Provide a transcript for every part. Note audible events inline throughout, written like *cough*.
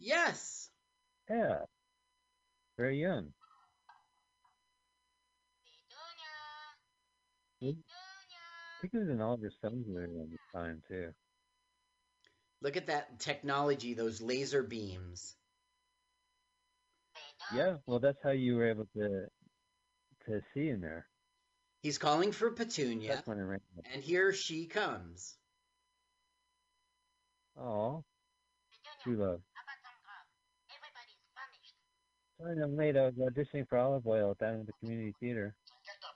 Yes. Yeah. Very young. I think he was in Oliver Stone's movie at this time too. Look at that technology, those laser beams. Yeah, well, that's how you were able to to see in there. He's calling for Petunia, That's when it ran. and here she comes. Oh, true love. Sorry I'm late. I was auditioning for Olive Oil down at the community theater.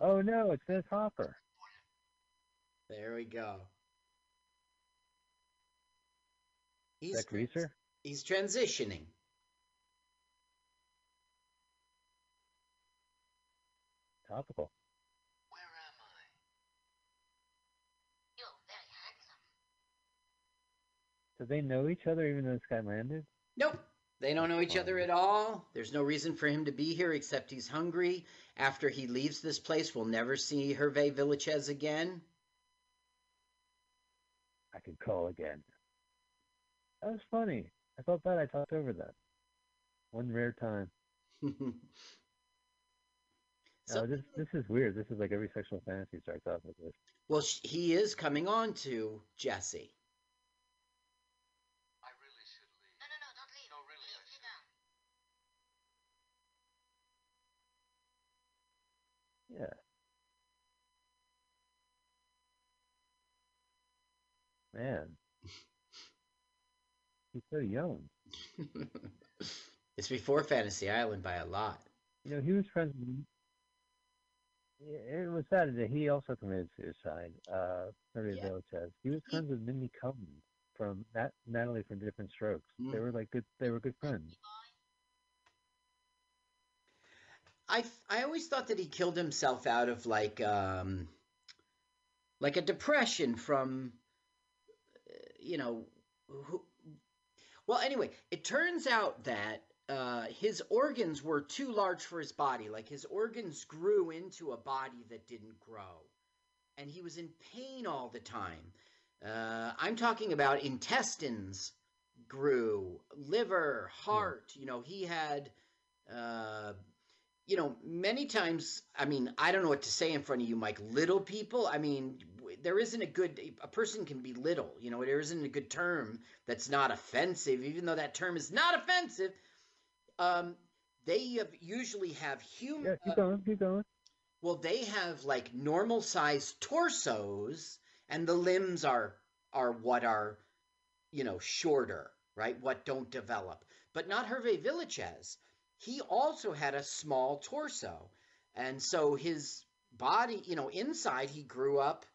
Oh no, it's Miss Hopper. There we go. Is He's that Greaser? he's transitioning. Topical. Where am I? You're very handsome. Do they know each other even though this guy landed? Nope. They don't know each other at all. There's no reason for him to be here except he's hungry. After he leaves this place, we'll never see Hervé Villechaize again. I could call again. That was funny. I felt bad I talked over that. One rare time. *laughs* so, no, this this is weird. This is like every sexual fantasy starts off with this. well, he is coming on to Jesse. I really should leave. No, no, no, don't leave. No, really, I Sit should. down. Yeah. Man. *laughs* He's so young. *laughs* it's before Fantasy Island by a lot. You know, he was friends it was sad that he also committed suicide. Uh, Yeah. Villechaize. He was friends with Mindy Cohn from Nat- Natalie from Diff'rent Strokes. They Mm. were like good. They were good friends. I I always thought that he killed himself out of like um like a depression from uh, you know who, well anyway it turns out that uh, his organs were too large for his body. Like his organs grew into a body that didn't grow. And he was in pain all the time. Uh, i'm talking about intestines grew liver heart. You know he had uh, you know, many times, I mean, I don't know what to say in front of you, Mike. Little people, I mean, there isn't a good, a person can be little, you know, there isn't a good term that's not offensive, even though that term is not offensive. Um, they have, usually have human, Yeah, keep going. Keep going. well, they have like normal sized torsos, and the limbs are are what are, you know, shorter, right? What don't develop, but not Hervé Villechaize. He also had a small torso, and so his body, you know, inside he grew up.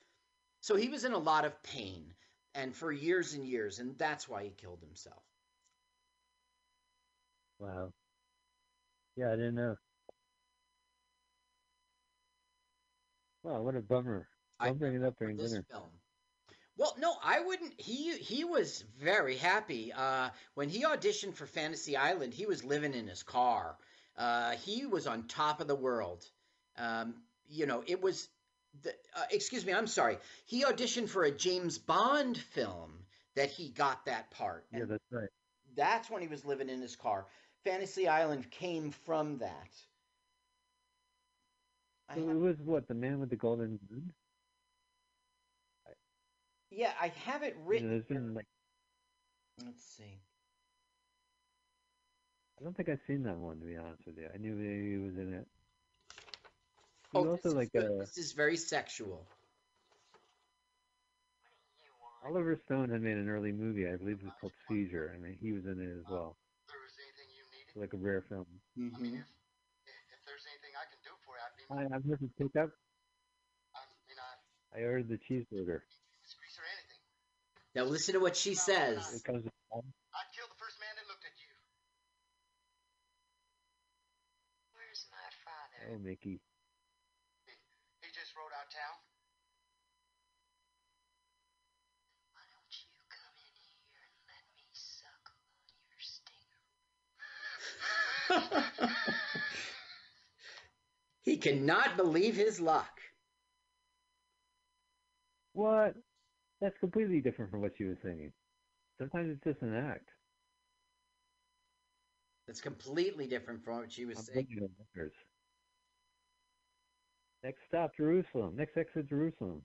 So he was in a lot of pain, and for years and years, and that's why he killed himself. Wow. Yeah, I didn't know. Wow, what a bummer. I Don't bring it up during dinner. film. Well, no, I wouldn't. He he was very happy uh, when he auditioned for Fantasy Island. He was living in his car. Uh, he was on top of the world. Um, you know, it was. The, uh, excuse me, I'm sorry. He auditioned for a James Bond film that he got that part. Yeah, that's right. that's when he was living in his car. Fantasy Island came from that. So it was what the man with the golden. Yeah, I have it You know, written. like Let's see. I don't think I've seen that one to be honest with you. I knew he was in it. He Oh, also is like good. uh, this is very sexual. Oliver Stone had made an early movie, I believe it was called Seizure, and he was in it as well. If there was anything you needed, Like a rare film. I mean, if, if there's anything I can do for you, I'd be, Hi, I'm here for pickup. I mean, I, I ordered the cheeseburger. it's grease or anything. Now listen to what she says. It I'd kill the first man that looked at you. Where's my father? Oh, Mickey. He just rode out town. Why don't you come in here and let me suck on your stinger? *laughs* he cannot believe his luck. What? That's completely different from what she was singing. Sometimes it's just an act. That's completely different from what she was I'm saying. Next stop, Jerusalem. Next exit, Jerusalem.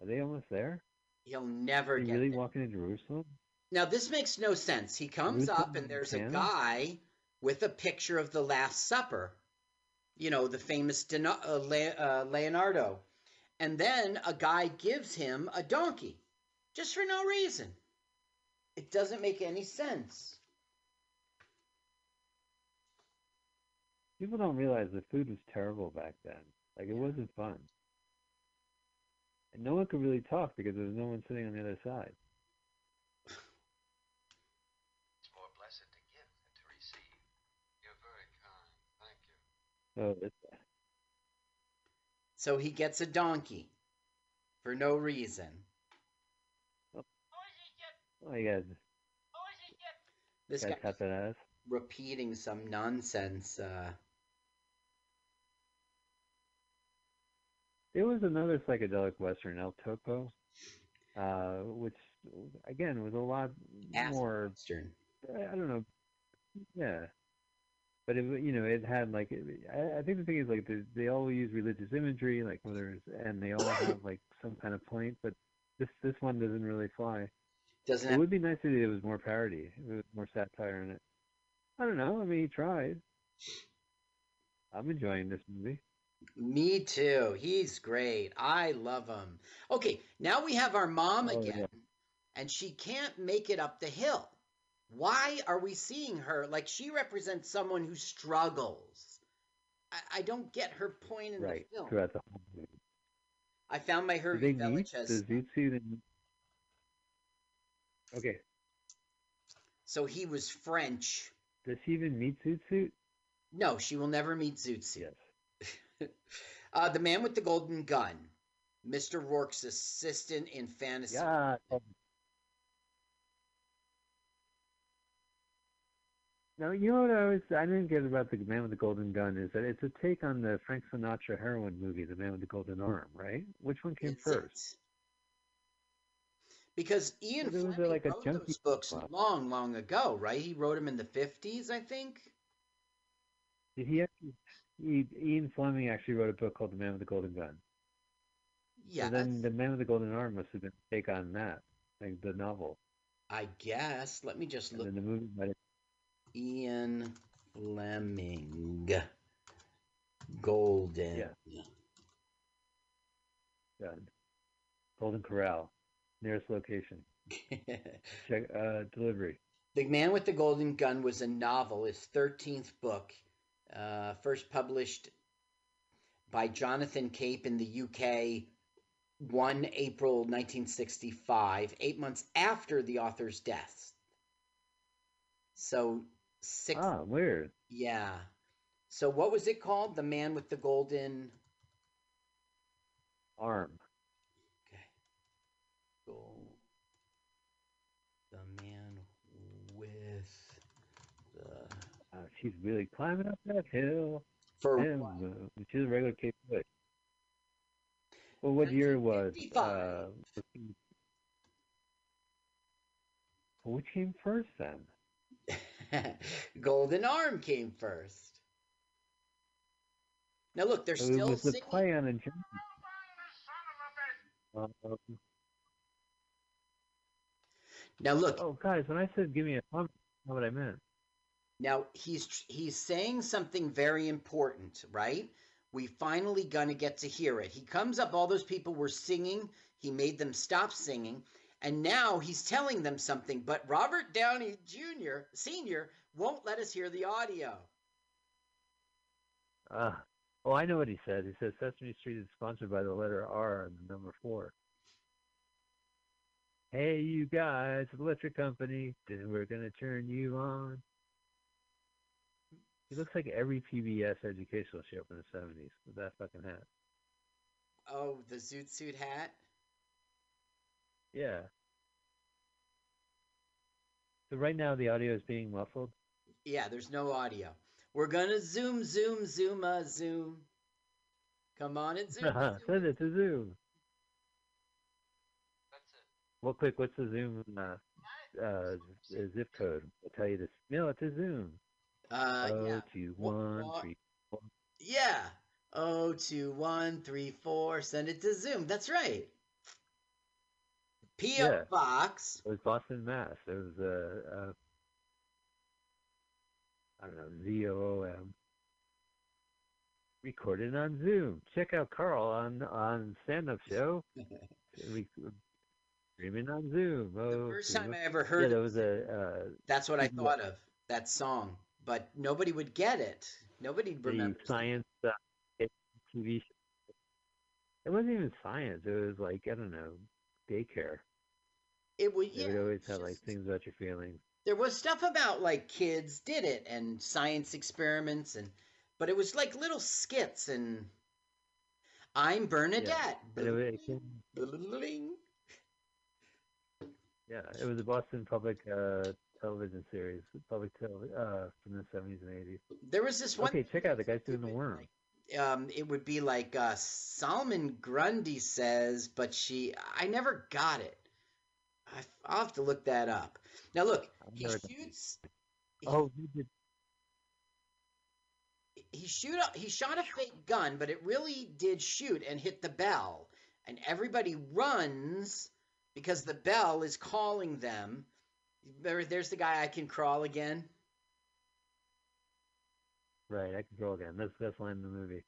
Are they almost there? He'll never Are get really there. walking to Jerusalem? Now this makes no sense. He comes Jerusalem, up and there's a guy with a picture of the Last Supper. You know, the famous Dino- uh, Le- uh, Leonardo. And then a guy gives him a donkey just for no reason. It doesn't make any sense. People don't realize the food was terrible back then. Like it wasn't fun. And no one could really talk because there was no one sitting on the other side. It's more blessed to give than to receive. You're very kind. Thank you. So it's, So he gets a donkey for no reason. oh, you guys, This guys guy got repeating some nonsense. Uh, There was another psychedelic western, El Topo, uh, which again was a lot more. Western. I don't know. Yeah, but it, you know, it had like I, I think the thing is like they, they all use religious imagery, like whether it's, and they all have *coughs* like some kind of point. But this this one doesn't really fly. Doesn't It have would be nice if it was more parody, if it was more satire in it. I don't know. I mean, he tried. I'm enjoying this movie. Me too. He's great. I love him. Okay, now we have our mom Oh, again, yeah. and she can't make it up the hill. Why are we seeing her like she represents someone who struggles? I, I don't get her point in Right the film. throughout the whole movie. I found my Hervey they meet? Village has Does he see the? Okay. so he was French. Does she even meet Zoot Suit? No, she will never meet Zoot Suit. Yes. *laughs* Uh, the man with the golden gun, Mr. Rourke's assistant in fantasy. Yeah. Now you know what I was I didn't get about the Man with the Golden Gun is that it's a take on the Frank Sinatra heroin movie, The Man with the Golden Arm, right? Which one came It's first? it. Because Ian uh, Fleming like a wrote those books plot. long, long ago, right? He wrote them in the fifties, I think. Did he actually? He, Ian Fleming actually wrote a book called The Man with the Golden Gun. Yeah, So then The Man with the Golden Arm must have been a take on that, like the novel, I guess. Let me just and look. then the movie might have. Ian Fleming, Golden. Yeah. done. Golden Corral, nearest location. *laughs* Check uh, delivery. The Man with the Golden Gun was a novel, his 13th book, uh, first published by Jonathan Cape in the UK 1 April 1965, eight months after the author's death. So, six. Ah, weird. Yeah. So, what was it called? The Man with the Golden. Arm. Okay. Gold. The Man with the. Uh, she's really climbing up that hill. For And, what? uh, she's a regular Cape Bush. Well, what year was? 1955. Uh, which came first then? *laughs* Golden Arm came first. Now look, they're it still was singing. play on a. Um, Now look, oh, guys, when I said give me a that's not what I meant. now he's he's saying something very important, right? We finally gonna get to hear it. He comes up, all those people were singing. He made them stop singing, and now he's telling them something. But Robert Downey Jr. Senior won't let us hear the audio. Ah, oh, I know what he said. He says Sesame Street is sponsored by the letter R and the number four. Hey, you guys, electric company, then we're gonna turn you on. He looks like every PBS educational show from the seventies with that fucking hat. Oh, the zoot suit hat. Yeah. So right now the audio is being muffled. Yeah, there's no audio. We're gonna zoom, zoom, zoom, uh, zoom. Come on and zoom. *laughs* zoom. Send it to Zoom. That's it. Well, quick, what's the Zoom uh, uh, zip code? I'll tell you to mail it to Zoom. Uh, oh, yeah. two, one, wha- three. Yeah. Oh, two, one, three, four. Send it to Zoom. That's right. P.O. Yeah. Box. It was Boston, Mass. It was uh, uh I don't know, Z O O M. Recorded on Zoom. Check out Carl on on stand up *laughs* show. *laughs* Re- streaming on Zoom. The Oh, first time I ever yeah, heard that it, was a uh, that's what I thought of that song, but nobody would get it. Nobody the remembers. science uh, TV show. It wasn't even science. It was like I don't know, daycare. It was yeah. would always have like things about your feelings. there was stuff about like kids did it and science experiments and but it was like little skits and I'm Bernadette. Wa- Bling. yeah, it was a Boston public uh, television series, public tele- uh, from the seventies and eighties. There was this one. Okay, check out the guy's doing the worm. like, um, it would be like uh, Solomon Grundy says, but she. I never got it. I, I'll have to look that up. Now look, he shoots. Oh, you did. He shoot. A, he shot a fake gun, but it really did shoot and hit the bell, and everybody runs because the bell is calling them. There, there's the guy I can crawl again. Right, I can crawl again. That's that's line in the movie.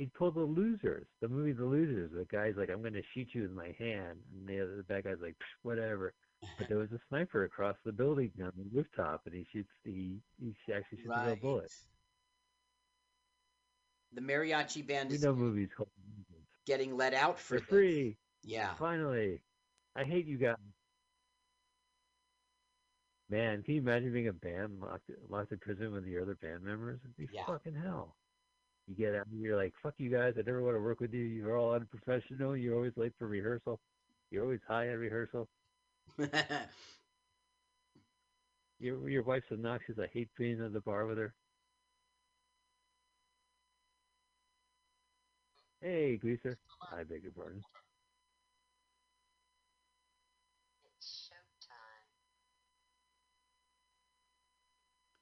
He pulled the losers. The movie The Losers. The guy's like, I'm gonna shoot you with my hand, and the other the bad guy's like, "Psh, whatever. But there was a sniper across the building on the rooftop, and he shoots. He he actually shoots a real bullet. The mariachi band We is know movies called getting let out for free. Yeah. Finally, I hate you guys. Man, can you imagine being a band locked locked in prison with your other band members? It'd be Yeah. fucking hell. You get out, you're like, "Fuck you guys! I never want to work with you. You're all unprofessional. You're always late for rehearsal. You're always high at rehearsal. *laughs* Your your wife's obnoxious. I hate being at the bar with her." Hey, greaser. I beg your pardon.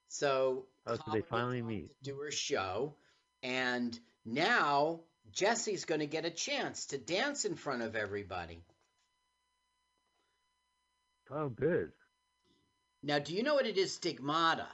So Oh, so they finally meet. do her show, and now Jesse's going to get a chance to dance in front of everybody. Oh, good. Now, do you know what it is, stigmata?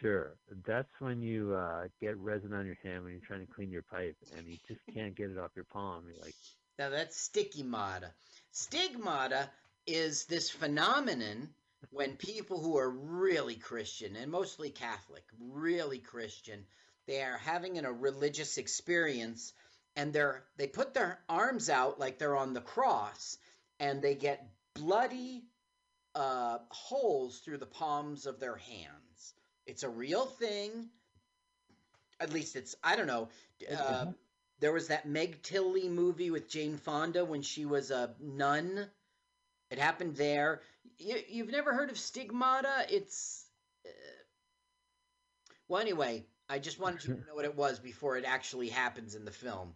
Sure. That's when you uh, get resin on your hand when you're trying to clean your pipe and you just can't get it off your palm. You're like, Now that's sticky stigmata. Stigmata is this phenomenon when people who are really Christian and mostly Catholic, really Christian, they are having a religious experience and they're they put their arms out like they're on the cross and they get bloody uh, holes through the palms of their hands. It's a real thing. At least it's I don't know. Uh, there was that Meg Tilly movie with Jane Fonda when she was a nun. It happened there. You, you've never heard of stigmata? It's uh, well, anyway. I just wanted you to *laughs* know what it was before it actually happens in the film.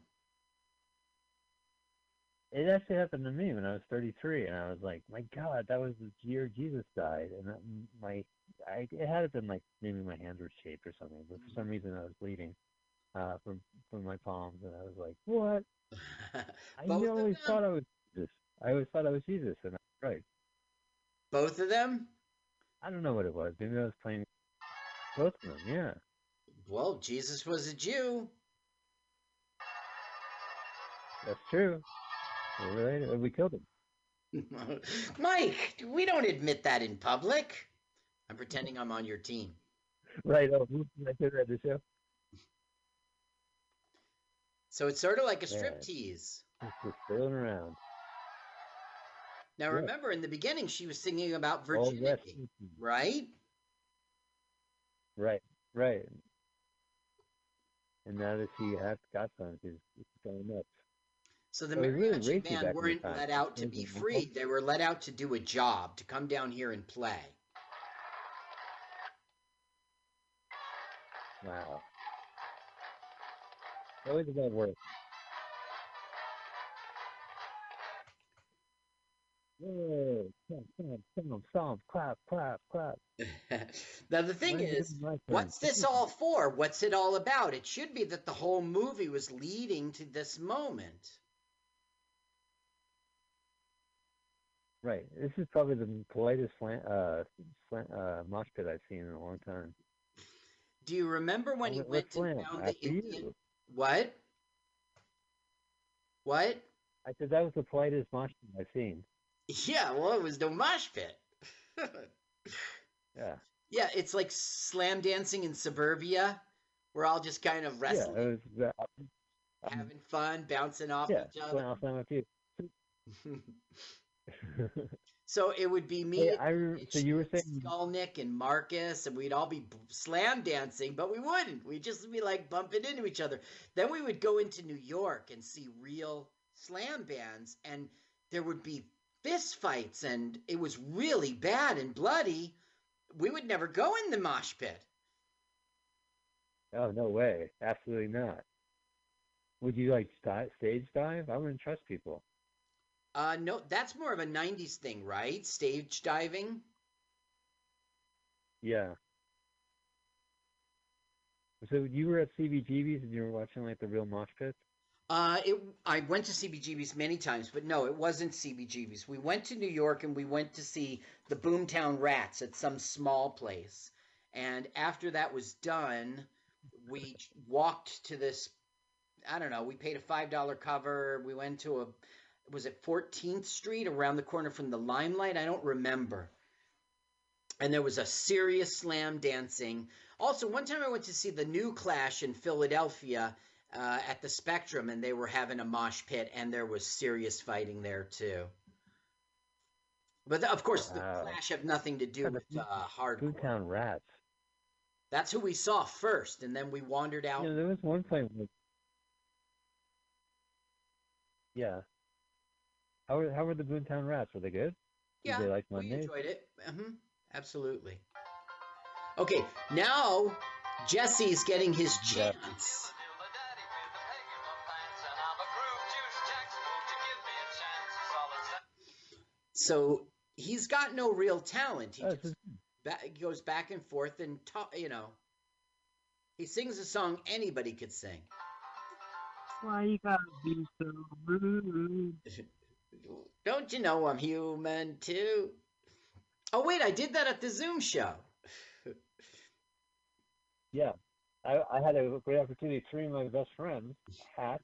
it actually happened to me when I was 33, and I was like, my God, that was the year Jesus died, and my, I, it had been like maybe my hands were shaped or something, but for some reason I was bleeding uh, from from my palms, and I was like, what? *laughs* I always thought I was. I always thought I was Jesus, and I was right. Both of them? I don't know what it was. Maybe I was playing both of them. Yeah. Well, Jesus was a Jew. That's true. We're related. We killed him. *laughs* Mike, we don't admit that in public. I'm pretending I'm on your team. Right. Oh, who did that the show? So it's sort of like a Yeah. striptease. Just, just sailing around. Now, Yeah. remember, in the beginning, she was singing about oh, All wet. virginity, mm-hmm. right? Right. Right. And now that she has got some, she's she's going nuts. So the really mariachi back band weren't let out to be mm-hmm. freed. They were let out to do a job, to come down here and play. Wow. Always about work. Whoa, stomp, stomp, stomp, stomp, clap, clap, clap. now the thing is it is, my turn? what's this all for? What's it all about? It should be that the whole movie was leading to this moment. Right. This is probably the politest slant, uh, slant, uh, mosh pit I've seen in a long time. Do you remember when he went slam. found the Indian? What? What? I said that was the politest mosh pit I've seen. Yeah, well, it was no mosh pit. Yeah. yeah, it's like slam dancing in suburbia. We're all just kind of Yeah. wrestling, It was, uh, um, having fun, bouncing off yeah. each other. A few. *laughs* so it would be me, Hey, I so you were and saying Skulnick and Marcus, and we'd all be b- slam dancing, but we wouldn't. We'd just be like bumping into each other. Then we would go into New York and see real slam bands, and there would be fist fights, and it was really bad and bloody. We would never go in the mosh pit. Oh no way! Absolutely not. Would you like sti- stage dive? I wouldn't trust people. Uh, no, that's more of a '90s thing, right? Stage diving. Yeah. So you were at CBGB's and you were watching like the real mosh pits? Uh, it. I went to CBGB's many times, but no, it wasn't CBGB's. We went to New York and we went to see the Boomtown Rats at some small place. And after that was done, we walked to this. I don't know. We paid a five dollar cover. We went to a. Was it 14th Street around the corner from the Limelight? I don't remember. And there was a serious slam dancing. Also, one time I went to see the new Clash in Philadelphia uh, at the Spectrum, and they were having a mosh pit, and there was serious fighting there too. But of course, the Clash have nothing to do Yeah, the with uh, hardcore. Boomtown Rats. That's who we saw first, and then we wandered out. Know, there was one point where... Yeah. How were how were the Boomtown Rats? Were they good? yeah, Did they like we enjoyed it. hmm Absolutely. Okay, now Jesse's getting his Yeah. So he's got no real talent. He just goes back and forth and ta- you know he sings a song anybody could sing Why you gotta be so rude? don't you know i'm human too oh wait i did that at the zoom show *laughs* Yeah. I, I had a great opportunity. Three of my best friends, Hatch,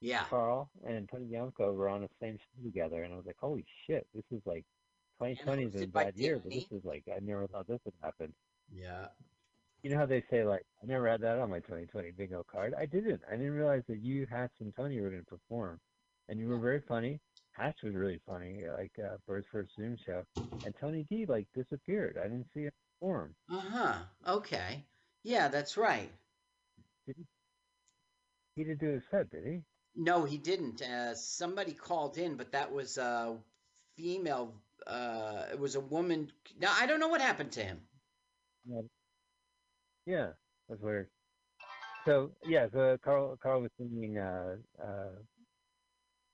yeah Carl, and Tony Yamko were on the same show together, and I was like, holy shit, this is like 2020 is a bad year, but this is like, I never thought this would happen. yeah You know how they say, like, I never had that on my 2020 bingo card? I didn't. I didn't realize that you, Hatch, and Tony were going to perform. And you were very funny. Hatch was really funny, like uh, Bird's first Zoom show. And Tony D, like, disappeared. I didn't see him perform. uh-huh okay yeah that's right He didn't do his set, did he? No he didn't uh, somebody called in but that was a female uh it was a woman no i don't know what happened to him Yeah, that's weird. So yeah, Carl Carl was singing uh, uh,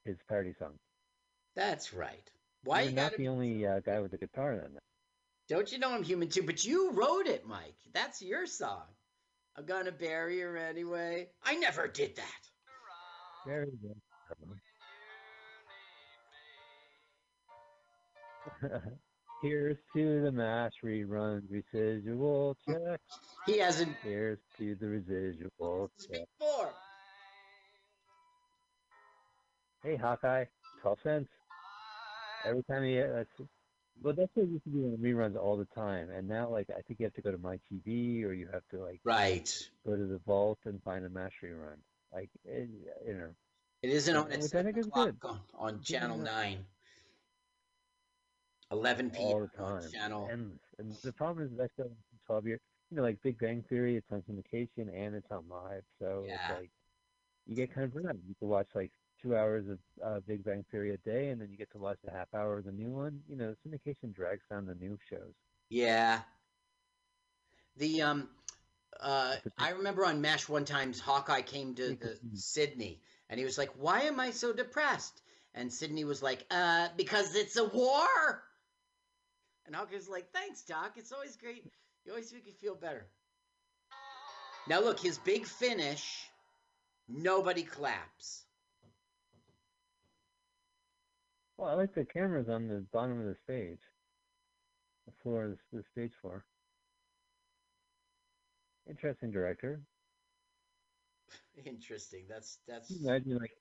his parody song. that's right why You're you not gotta the only uh, guy with the guitar then. Don't you know I'm human too? But you wrote it, Mike. That's your song. I'm gonna bury her anyway. I never did that. Very good. *laughs* Here's to the MASH reruns, residual check. He hasn't. Here's to the residual check. Speak for. Hey Hawkeye, twelve cents. Every time he, uh, that's, well, that's what it used to be on reruns all the time. And now, like, I think you have to go to my TV or you have to like Right. go to the vault and find a MASH rerun. Like, it, you know, It isn't on at I seven think is o'clock good. on, on Yeah. channel nine. 11 p.m. all the time. channel. And, and the problem is that show is 12 years. You know, like Big Bang Theory, it's on syndication and it's on live. So Yeah. it's like, you get kind of. You can watch like two hours of uh, Big Bang Theory a day and then you get to watch a half hour of the new one. You know, syndication drags down the new shows. Yeah. The um uh I remember on MASH one time Hawkeye came to the Sidney and he was like, Why am I so depressed? And Sidney was like, uh, because it's a war. And Hawkeye's like, thanks, Doc. It's always great. You always make me feel better. Now look, his big finish, nobody claps. Well, I like the cameras on the bottom of the stage, the floor of the, the stage floor. Interesting director. Interesting. That's that's Imagine like,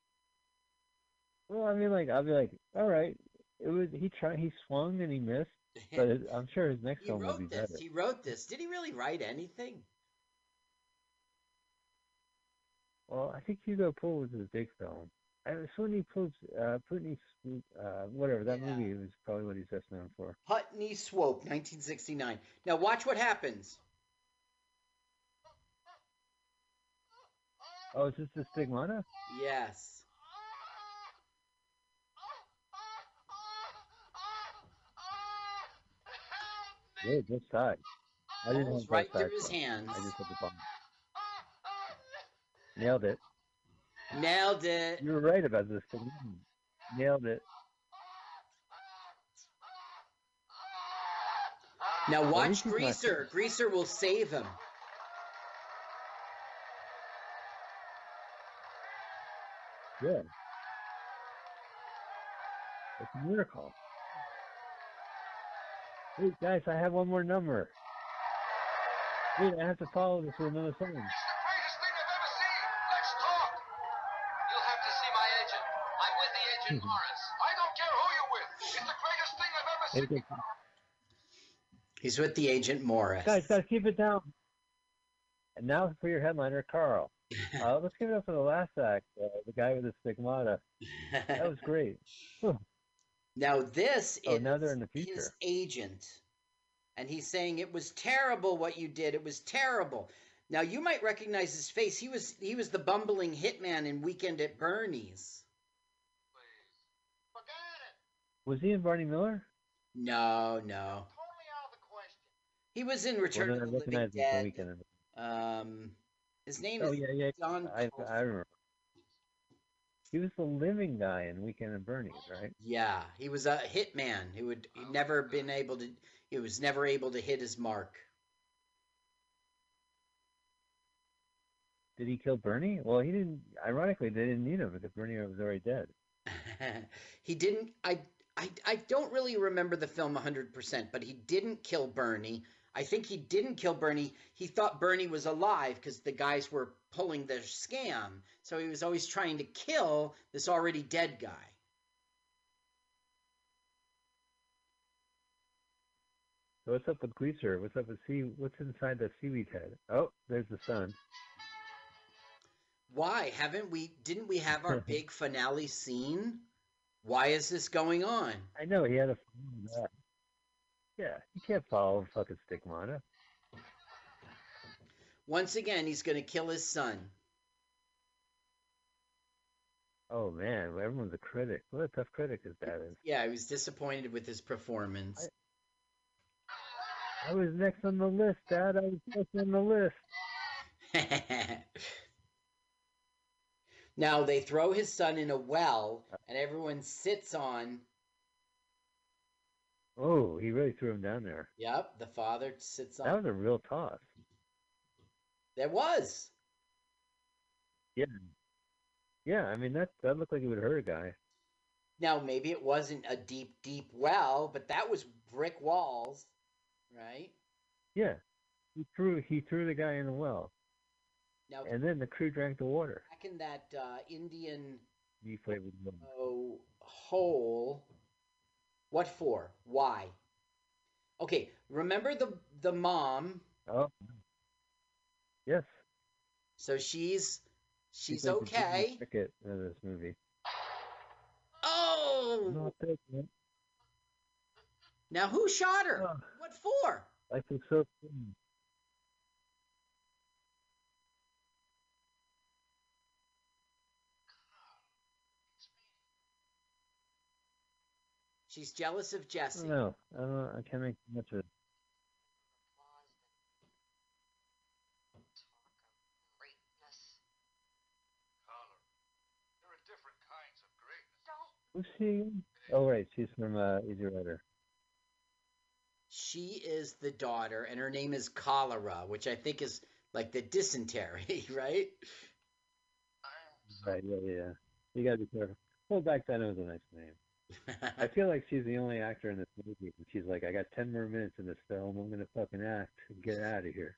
well, I mean, like I'll be like, all right, it was he tried, he swung and he missed, *laughs* but it, I'm sure his next he film will be wrote this. better. He wrote this. Did he really write anything? Well, I think Hugo Pool was his big film. And Sweeney Pool's, uh, Putney, uh, whatever that Yeah. movie was probably what he's best known for. Putney Swope, 1969. Now watch what happens. Oh, is this the Stigmata? Yes. Yeah, just side. I didn't have right through his hands. I just had the bottom. Nailed it. Nailed it. You were right about this thing. Nailed it. Now watch least he's not Greaser. Greaser will save him. Good. It's a miracle. Wait, guys, I have one more number. Wait, I have to follow this with another song. It's the greatest thing I've ever seen. Let's talk. You'll have to see my agent. I'm with the agent. Hmm. Morris. I don't care who you're with. It's the greatest thing I've ever seen. guys, He's with the agent Morris. guys, guys, keep it down. And now for your headliner, Carl. Uh, let's give it up for the last act, uh, the guy with the stigmata. That was great. *laughs* now this Oh, is now they're in the his future. agent, and he's saying it was terrible what you did. It was terrible. Now you might recognize his face. He was he was the bumbling hitman in Weekend at Bernie's. Please. Forget it. Was he in Barney Miller? No, no, Totally out of the question. he was in Return then I of the Living recognize him from Dead. Weekend. Um, his name Oh is yeah, yeah. John. I I remember. He was the living guy in Weekend at Bernie's, right? Yeah, he was a hitman who would he'd oh, never been able to. He was never able to hit his mark. Did he kill Bernie? Well, he didn't. Ironically, they didn't need him because Bernie was already dead. *laughs* he didn't. I, I. I don't really remember the film 100%, but he didn't kill Bernie. I think he didn't kill Bernie. He thought Bernie was alive because the guys were pulling their scam. So he was always trying to kill this already dead guy. So what's up with Greaser? What's up with sea? What's inside the seaweed head? Oh, there's the sun. Why haven't we? Didn't we have our *laughs* big finale scene? Why is this going on? I know he had a. that. Yeah, you can't follow fucking stigmata. Once again, he's going to kill his son. Oh man, everyone's a critic. What a tough critic his dad is. Yeah, I was disappointed with his performance. I was next on the list, Dad. I was next on the list. *laughs* now they throw his son in a well, and everyone sits on. Oh, he really threw him down there. Yep, the father sits on. That was a real toss. There was. Yeah. Yeah, I mean that that looked like it would hurt a guy. Now maybe it wasn't a deep, deep well, but that was brick walls, right? Yeah. He threw he threw the guy in the well. Now And then the crew drank the water. back in that uh, Indian He flavored water. oh, hole. What for? Why? Okay, remember the the mom. Oh. Yes. So she's she's Jiminy okay. Cricket in this movie. Oh, now who shot her? Oh, What for? life is so. She's jealous of I Jesse. don't. I don't know. I can't make much of it. Greatness. Connor, there are different kinds of greatness. Don't Who's she? Oh, right. She's from uh, Easy Rider. She is the daughter, and her name is Cholera, which I think is like the dysentery, *laughs* right? Right. Yeah, yeah. yeah. You gotta be careful. Well, back then it was a nice name. I feel like she's the only actor in this movie. And she's like, I got 10 more minutes in this film. I'm going to fucking act and get out of here.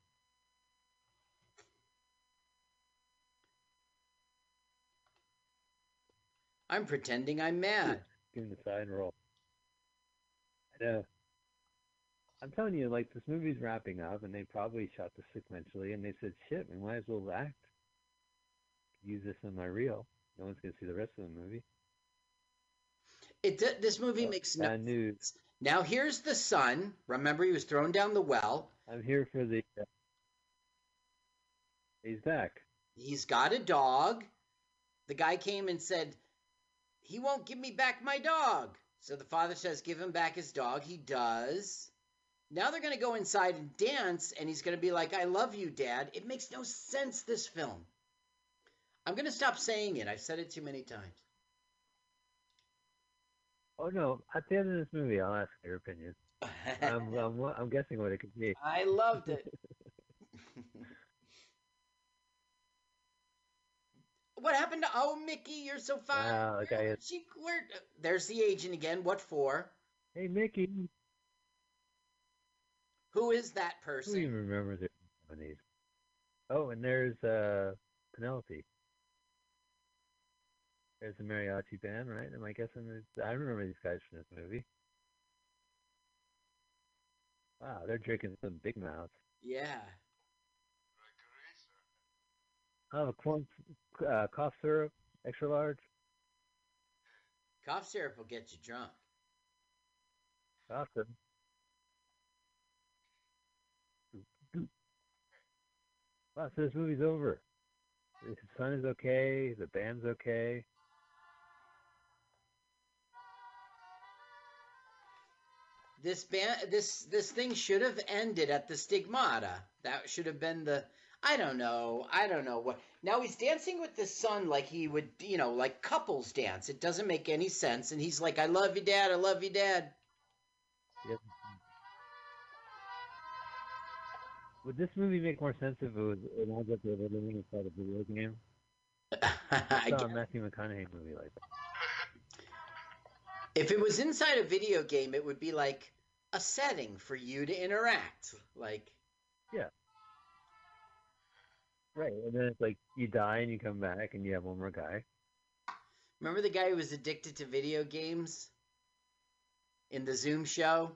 I'm pretending I'm mad. Give the side role. I know. I'm telling you, like, this movie's wrapping up, and they probably shot this sequentially, and they said, shit, we might as well act. Use this in my reel. No one's going to see the rest of the movie. It this movie makes no news. Now here's the son. Remember, he was thrown down the well. I'm here for the. Uh, he's back. He's got a dog. The guy came and said, He won't give me back my dog. So the father says, Give him back his dog. He does. Now they're going to go inside and dance, and he's going to be like, I love you, Dad. It makes no sense, this film. I'm going to stop saying it. I've said it too many times. Oh no! At the end of this movie, I'll ask your opinion. I'm, *laughs* I'm, I'm guessing what it could be. I loved it. *laughs* what happened to Oh Mickey? You're so fine. Wow, is- She, where, there's the agent again. What for? Hey Mickey, Who is that who person? even remembers it? in the 70s? Oh, and there's uh Penelope. There's a mariachi band, right? Am I guessing? I remember these guys from this movie. Wow, they're drinking some big mouths. Yeah. Oh, corn, uh, cough syrup, extra large. Cough syrup will get you drunk. Awesome. Wow, so this movie's over. The son is okay. The band's okay. This band, this this thing should have ended at the stigmata. That should have been the. I don't know. I don't know what. Now he's dancing with the son like he would, you know, like couples dance. It doesn't make any sense. And he's like, "I love you, Dad. I love you, Dad." Yep. Would this movie make more sense if it was it ends up with living inside a video game? *laughs* I saw a. Matthew McConaughey movie like that. If it was inside a video game, it would be like a setting for you to interact. Like, yeah, Right, and then it's like you die and you come back and you have one more guy. remember the guy who was addicted to video games in the Zoom show?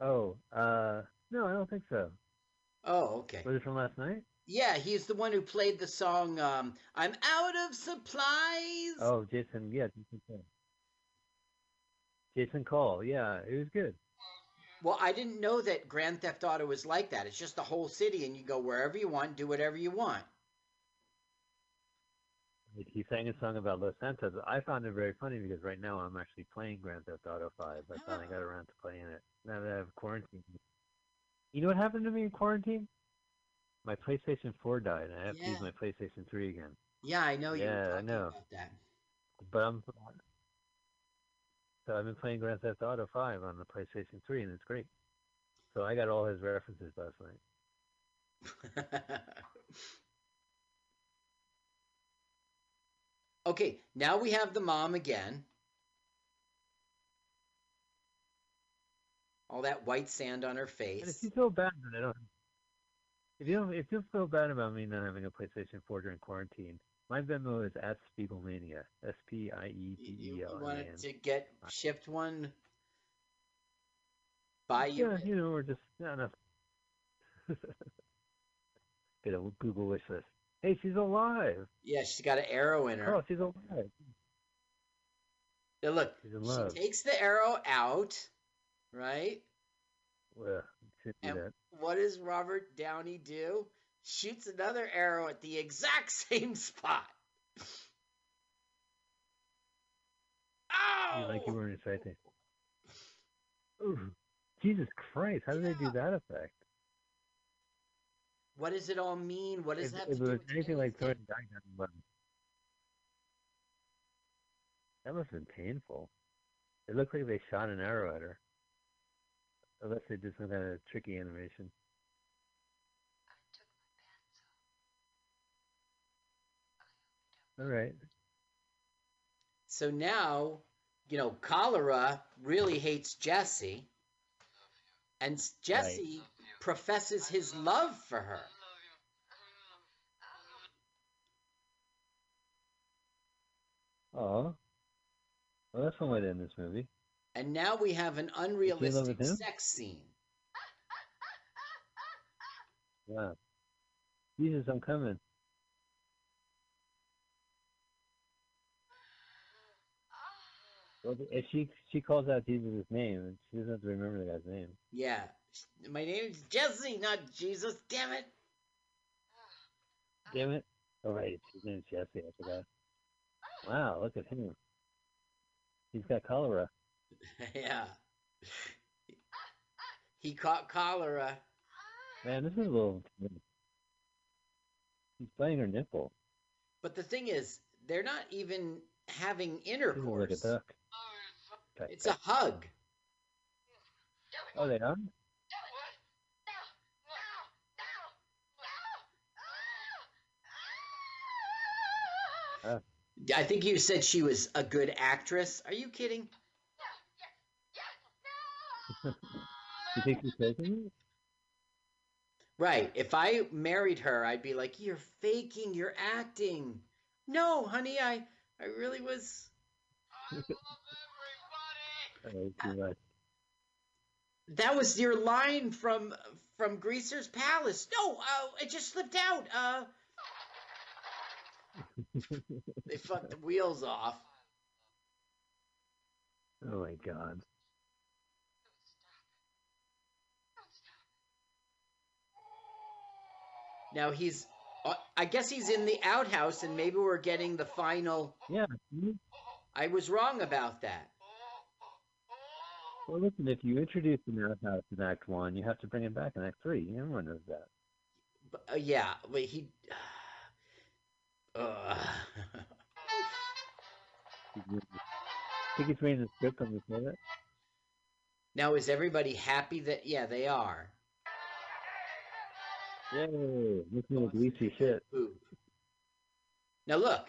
Oh, uh, no, I don't think so. Oh, okay. Was it from last night? Yeah, he's the one who played the song um, "I'm Out of Supplies." Oh, Jason, yeah, Jason. Jason Cole, yeah, it was good. Well, I didn't know that Grand Theft Auto was like that. It's just the whole city, and you go wherever you want, do whatever you want. He sang a song about Los Santos. I found it very funny because right now I'm actually playing Grand Theft Auto 5. I finally got around to playing it. Now that I have quarantine. You know what happened to me in quarantine? My PlayStation 4 died, and I have to use my PlayStation 3 again. Yeah, I know you. Yeah, I know. about that. But I'm so I've been playing Grand Theft Auto 5 on the PlayStation 3, and it's great. So I got all his references last night. *laughs* okay, now we have the mom again. All that white sand on her And if face. you feel bad that I don't, if you don't, if you feel bad about me not having a PlayStation 4 during quarantine, my Venmo is at Spiegelmania. S P I E You, you E L A wanted to get shipped one by you. Yeah, you know, we're just not enough. *laughs* Get a Google wish list. Hey, she's alive. Yeah, she's got an arrow in her. Oh, she's alive. Now look, She's in love. she takes the arrow out, right? Well, And that. what does Robert Downey do? Shoots another arrow at the exact *laughs* same spot. Oh! You like you weren't excited. Ooh, Jesus Christ! How did they do that effect? What does it all mean? What does If, that if it was anything like throwing dynamite, That must have been painful. It looked like they shot an arrow at her. Unless they did some kind of tricky animation. I took my pants off. All right. So now, you know, cholera really hates Jesse, and Jesse professes his love for her. Oh. Well, that's one way to end this movie. And now we have an unrealistic sex scene. Yeah. Jesus, I'm coming. If she she calls out Jesus' name, and she doesn't have to remember the guy's name. Yeah. My name's Jesse, not Jesus. Damn it. Damn it! Oh right, his name's Jesse. I forgot. Wow, look at him. He's got cholera. *laughs* yeah. He caught cholera. Man, this is a little. He's biting her nipple. But the thing is, they're not even having is like a intercourse. duck. It's a hug. Oh, they are. Uh. I think you said she was a good actress. Are you kidding? *laughs* You think she's faking it? Right. If I married her, I'd be like, "You're faking. You're acting." No, honey, I I really was. *laughs* That was your line from from Greaser's Palace. No, uh, it just slipped out. Uh, *laughs* they fucked the wheels off. Oh my god. Now he's. Uh, I guess he's in the outhouse, and maybe we're getting the final. Yeah. I was wrong about that. Well, listen, if you introduce the outhouse in Act One, you have to bring it back in Act Three. Everyone knows that. But, uh, yeah, but he. Uh, think he's reading the script on the that? now is everybody happy that? Yeah, they are. Yay! Look at the greasy shit. Poop. Now look.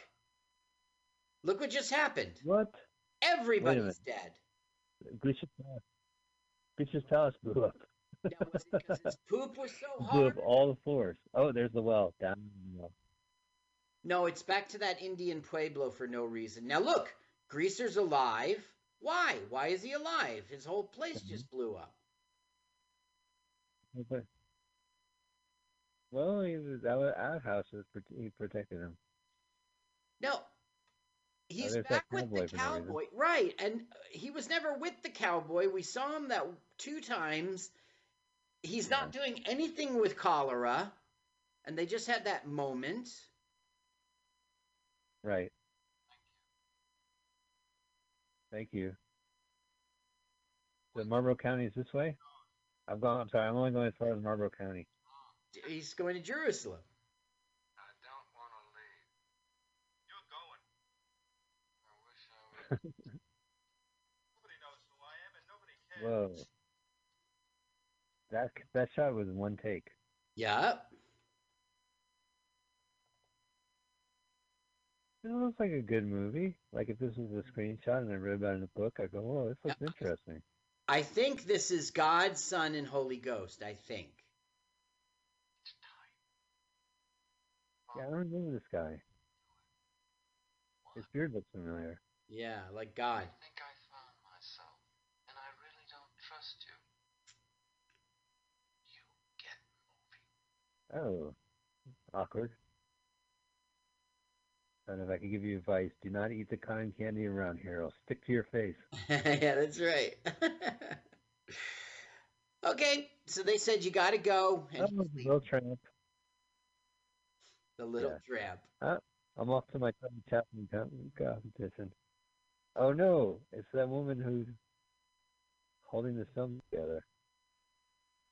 Look what just happened. What? Everybody's dead. Greasy's Palace. Greasy's Palace blew up. Now was because his poop was so *laughs* blew up all the floors. Oh, there's the well. Down the well. No, it's back to that Indian Pueblo for no reason. Now look, Greaser's alive. Why? Why is he alive? His whole place Mhm. just blew up. Okay. Well, he was our outhouse was prote- he protected him. No, he's back with the cowboy for no reason. cowboy, right? And uh, he was never with the cowboy. We saw him that two times. He's not doing anything with cholera, and they just had that moment. Right. Thank you. The Marlboro County is this way. I've gone. I'm sorry. I'm only going as far as Marlboro County. He's going to Jerusalem. I don't want to leave. You're going. I wish I would. nobody knows who I am and nobody cares. Whoa. That that shot was in one take. Yeah. It looks like a good movie. Like if this was a screenshot and I read about it in a book, I go, "Oh, this looks interesting." I think this is God, Son, and Holy Ghost. I think. Yeah, I don't remember this guy. His beard looks familiar. Yeah, like God. I think I found myself, and I really don't trust you. You get moving. Oh, awkward. I don't know if I can give you advice. Do not eat the cotton candy around here. It'll stick to your face. *laughs* yeah, that's right. *laughs* okay, so they said you got to go. And Oh, he's the little tramp. the little yeah. tramp. Uh, I'm off to my Charlie Chaplin competition. Oh no, it's that woman who's holding the film together.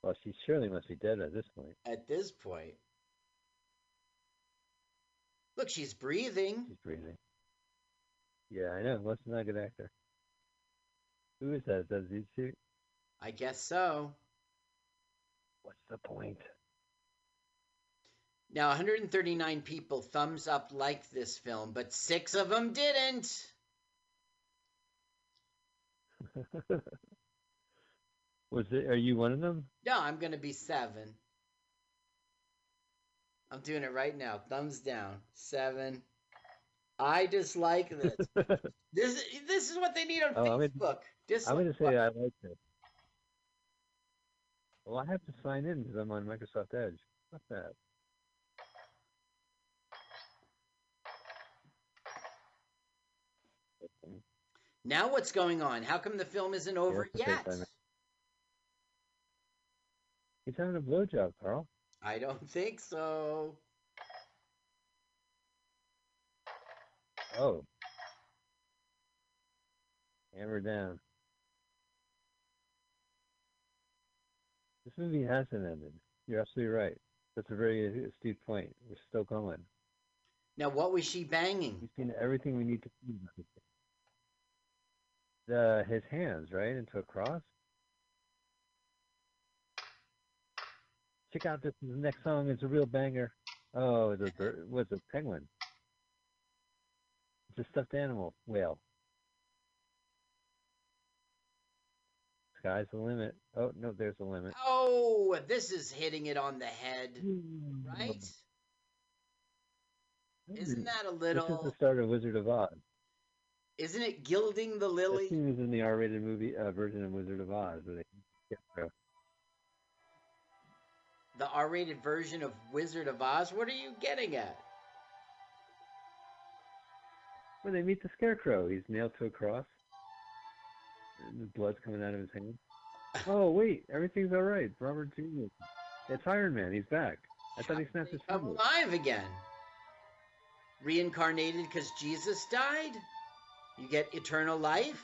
Well, she surely must be dead at this point. At this point, look, she's breathing. She's breathing. Yeah, I know. What's not a good actor? Who is that? Does he shoot? I guess so. What's the point? Now, 139 people thumbs up liked this film, but six of them didn't. *laughs* Was it? Are you one of them? No, I'm going to be seven. I'm doing it right now. Thumbs down. Seven. I dislike this. *laughs* this this is what they need on Oh, I'm gonna- Facebook. Dislike I'm going to say. I like it. Well, I have to sign in because I'm on Microsoft Edge. Fuck that. Now what's going on? How come the film isn't over yet? He's having a blowjob, Carl. I don't *laughs* think so. Oh. Hammer down. This movie hasn't ended. You're absolutely right. That's a very astute point. We're still going. Now what was she banging? We've seen everything we need to see. About this thing. The his hands, right, into a cross. Check out this the next song. It's a real banger. Oh, a bird, was a penguin. It's a stuffed animal whale. Sky's the limit. Oh no, there's a limit. Oh, this is hitting it on the head, hmm. right? Isn't that a little? This is the start of Wizard of Oz. Isn't it gilding the lily? scene was in the R-rated movie uh, version of Wizard of Oz, where they the The R-rated version of Wizard of Oz. What are you getting at? When they meet the Scarecrow, he's nailed to a cross. And the blood's coming out of his hand. *laughs* Oh wait, everything's all right. Robert Jr. It's Iron Man. He's back. I thought he snapped his finger. alive again. Reincarnated because Jesus died. You get eternal life.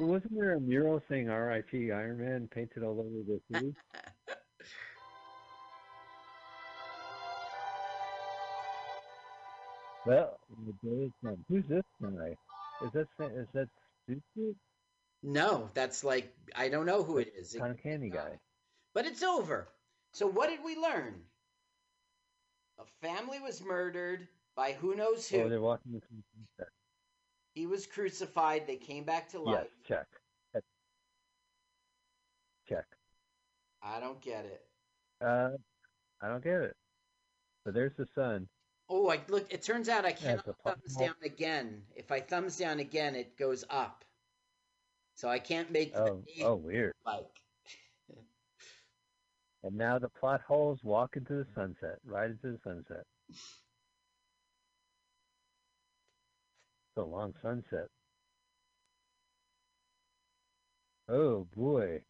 Wasn't there a mural saying R.I.P. Iron Man painted all over the city? *laughs* well, the day is done. Who's this guy? Is that Sa- that Susie? No, that's like I don't know who it is. It- Cotton candy guy. But it's over. So what did we learn? A family was murdered by who knows who. Oh, they're walking into the sunset. he was crucified. They came back to life. Yes, check. Check. I don't get it. Uh, I don't get it. But there's the sun. Oh, I look. It turns out I cannot it's thumbs down again. If I thumbs down again, it goes up. So I can't make the Oh, oh, weird. like. And now the plot holes walk into the sunset, right into the sunset. *laughs* It's a long sunset. Oh boy.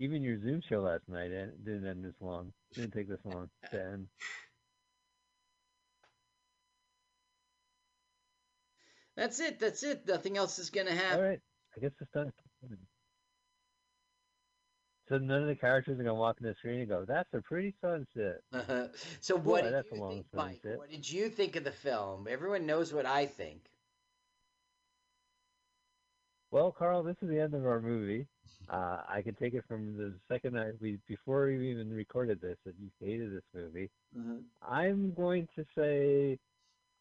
Even your Zoom show last night eh, didn't end this long. Didn't take this long to end. That's it. That's it. Nothing else is gonna happen. All right. I guess it's done. So none of the characters are gonna walk in the screen and go, "That's a pretty sunset." so what Boy, did you think, Mike? sunset. What did you think of the film? Everyone knows what I think. Well, Carl, this is the end of our movie. Uh, I can take it from the second I we before we even recorded this that you hated this movie. I'm going to say,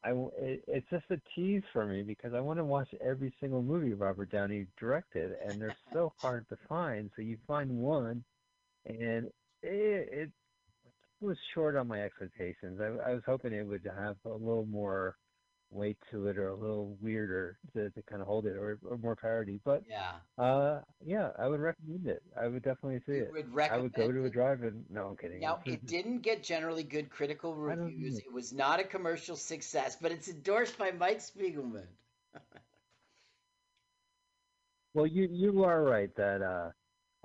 I it, it's just a tease for me because I want to watch every single movie Robert Downey directed, and they're so *laughs* hard to find. So you find one, and it, it was short on my expectations. I, I was hoping it would have a little more weight to it or a little weirder to, to kind of hold it or, or more parody. But Yeah. uh, yeah, I would recommend it. I would definitely see You it. would I would go to a drive-in. No, I'm kidding. Now, *laughs* it didn't get generally good critical reviews. It was not a commercial success, but it's endorsed by Mike Spiegelman. *laughs* Well, you you are right that uh,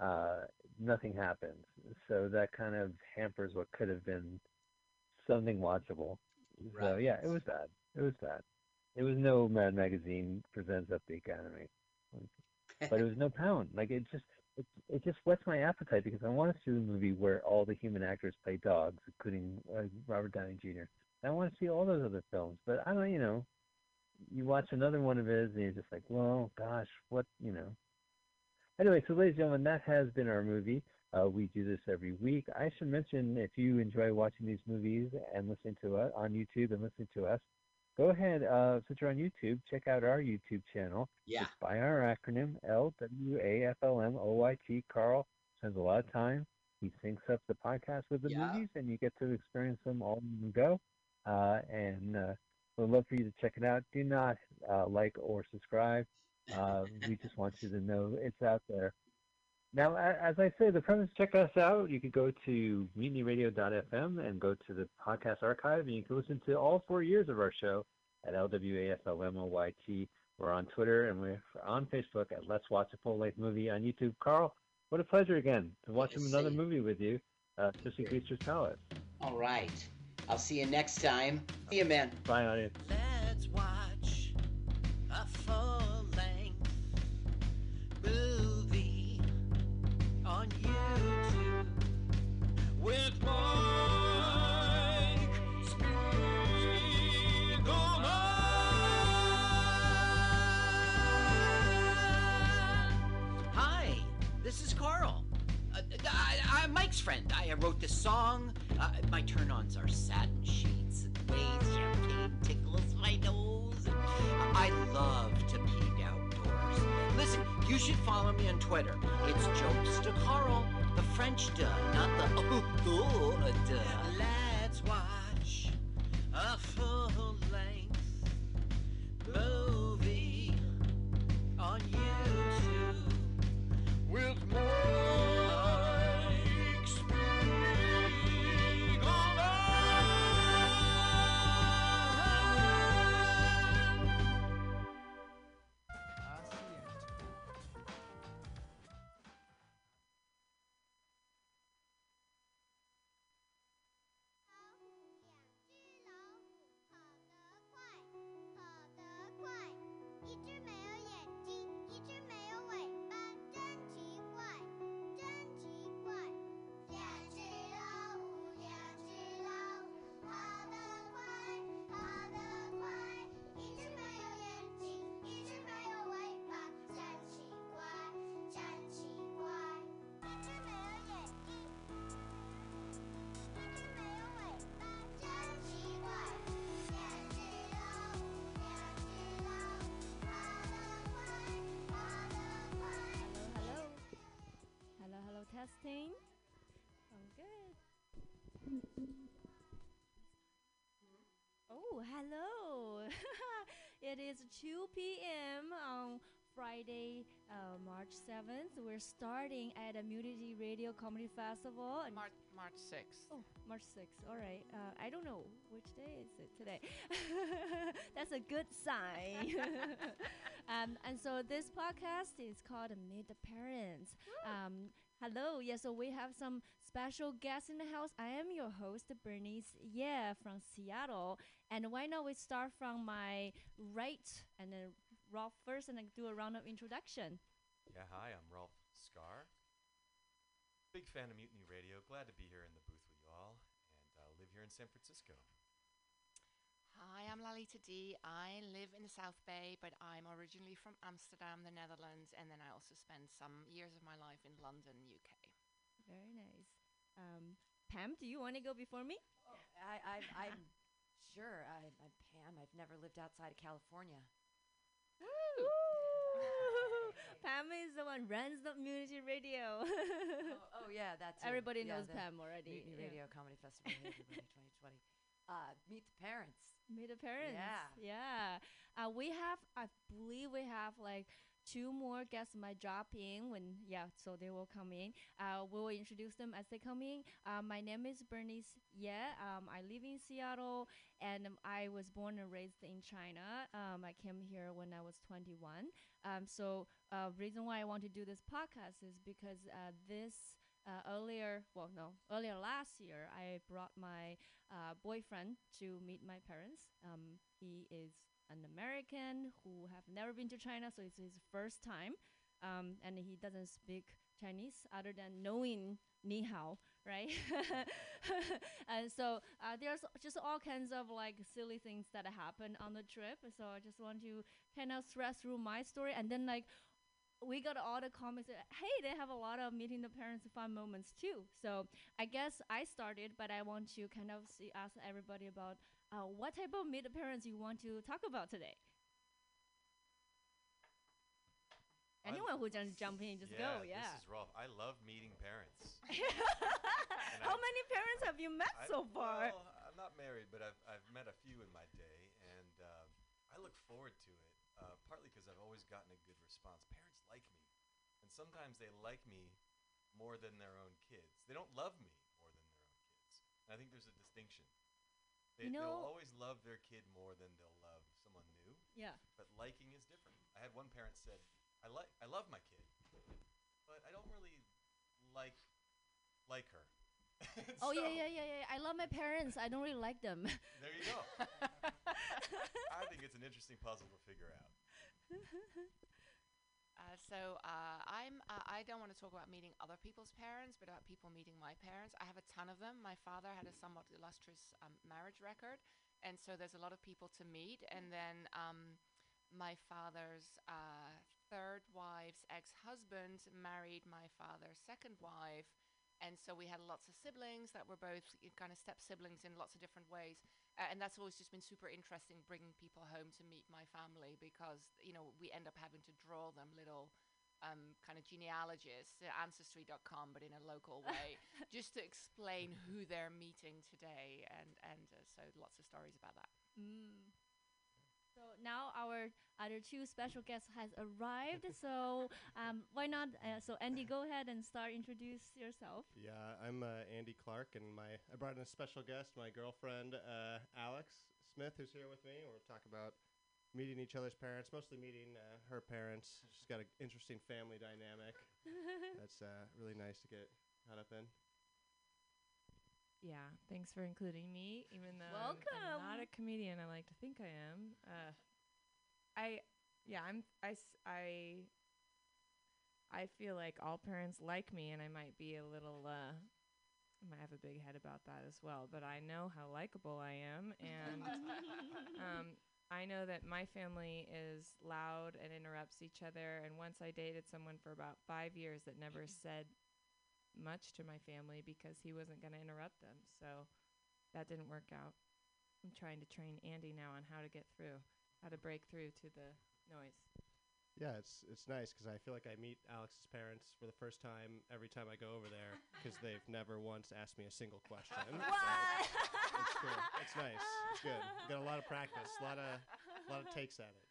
uh, nothing happens, so that kind of hampers what could have been something watchable. So yeah, it was bad. It was bad. It was no Mad Magazine presents up the Academy, but it was no Pound. Like it just it, it just whets my appetite because I want to see the movie where all the human actors play dogs, including uh, Robert Downey Jr. I want to see all those other films, but I don't, you know, you watch another one of his and you're just like, well, gosh, what, you know. Anyway, so ladies and gentlemen, that has been our movie. Uh, we do this every week. I should mention if you enjoy watching these movies and listening to us on YouTube and listening to us, go ahead, uh, since you're on YouTube, check out our YouTube channel. Yeah. It's by our acronym L W A F L M O Y T. Carl spends a lot of time. He syncs up the podcast with the Yeah. movies, and you get to experience them all in one go. Uh, and uh, we'd love for you to check it out. Do not uh, like or subscribe. Uh, we just want you to know it's out there. Now, as I say, the premise, check us out. You can go to mutinyradio.fm and go to the podcast archive, and you can listen to all four years of our show at LWAFLMOYT. We're on Twitter and we're on Facebook at Let's Watch a Full Length Movie on YouTube. Carl, what a pleasure again to watch Yes, another same. movie with you, uh, especially Greaser's Palace. All right. I'll see you next time. See you, man. Bye, audience. Let's watch a full song. Uh, my turn-ons are satin sheets and the way champagne tickles my nose. I love to peek outdoors. Listen, you should follow me on Twitter. It's Jokes to Carl, the French duh, not the oh, *laughs* oh duh. It is 2 p.m. on Friday, uh, March 7th. We're starting at a Mutiny Radio Comedy Festival. and- March March sixth. Oh, March 6th. All right. Uh, I don't know which day is it today. *laughs* That's a good sign. *laughs* *laughs* um, and so this podcast is called Meet the Parents. Um, hello. Yeah, so we have some special guests in the house. I am your host, Bernice Ye from Seattle. And why not we start from my right and then Rolf first and then do a round of introduction. Yeah, hi, I'm Rolf Scar. Big fan of Mutiny Radio. Glad to be here in the booth with you all, and uh, live here in San Francisco. Hi, I'm Lalita D. I live in the South Bay, but I'm originally from Amsterdam, the Netherlands, and then I also spent some years of my life in London, UK. Very nice. Um, Pam, do you want to go before me? I, I, I'm sure. I, I'm Pam. I've never lived outside of California. Woo! *laughs* *laughs* Pam is the one runs the community radio. *laughs* oh, oh, yeah, that's Everybody knows Pam already. Mutiny yeah. Radio Comedy Festival, hey, 2020. Uh, meet the parents. Meet the parents. Yeah. Yeah. Uh, we have, I believe we have like two more guests might drop in when, yeah, so they will come in. Uh, we will introduce them as they come in. Uh, my name is Bernice Ye. Um, I live in Seattle and um, I was born and raised in China. Um, I came here when I was 21. Um, so, uh, reason why I want to do this podcast is because uh, this uh, earlier, well, no, earlier last year, I brought my uh, boyfriend to meet my parents. Um, he is an American who have never been to China, so it's his first time, um, and he doesn't speak Chinese other than knowing ni hao, right? *laughs* and so uh, there's just all kinds of like silly things that happen on the trip. So I just want to kind of stress through my story, and then like we got all the comments. that, Hey, they have a lot of meeting the parents fun moments too. So I guess I started, but I want to kind of see ask everybody about uh, what type of meet the parents you want to talk about today. I- Anyone who just jump in, just go. Yeah. This is Rolf. I love meeting parents. *laughs* How many parents have you met I- so far? Well, I'm not married, but I've, I've met a few in my day, and uh, I look forward to it. Uh, partly because I've always gotten a good response. Parents like me, and sometimes they like me more than their own kids. They don't love me more than their own kids. And I think there's a distinction. They, You they'll always love their kid more than they'll love someone new. Yeah. But liking is different. I had one parent said, "I like, I love my kid, but I don't really like like her." *laughs* Oh yeah, yeah, yeah, yeah. I love my parents. I don't really like them. *laughs* There you go. *laughs* I think it's an interesting puzzle to figure out. Uh, so uh, I'm uh, I don't want to talk about meeting other people's parents, but about people meeting my parents. I have a ton of them. My father had a somewhat illustrious um, marriage record, and so there's a lot of people to meet. And then um, my father's uh, third wife's ex-husband married my father's second wife, and so we had lots of siblings that were both kind of step siblings in lots of different ways. Uh, and that's always just been super interesting bringing people home to meet my family because you know we end up having to draw them little um, kind of genealogists, uh, ancestry.com, but in a local way, *laughs* just to explain who they're meeting today, and and uh, so lots of stories about that. Mm. So now our other two special guests has arrived. *laughs* so um, why not? Uh, so Andy, go ahead and start. Introduce yourself. Yeah, I'm uh, Andy Clark, and my I brought in a special guest, my girlfriend uh, Alex Smith, who's here with me. We'll talk about meeting each other's parents, mostly meeting uh, her parents. She's got an interesting family dynamic. *laughs* That's uh, really nice to get caught up in. Yeah, thanks for including me, even though I'm- I'm, not a comedian. I like to think I am. Uh, I, yeah, I'm. I, I, I feel like all parents like me, and I might be a little. Uh, I might have a big head about that as well, but I know how likable I am, and *laughs* um, I know that my family is loud and interrupts each other. And once I dated someone for about five years that never said much to my family because he wasn't going to interrupt them. So that didn't work out. I'm trying to train Andy now on how to get through, how to break through to the noise. Yeah, it's it's nice because I feel like I meet Alex's parents for the first time every time I go over there because they've never once asked me a single question. *laughs* So it's good. It's nice. It's good. Got a lot of practice. A lot of a lot of takes at it.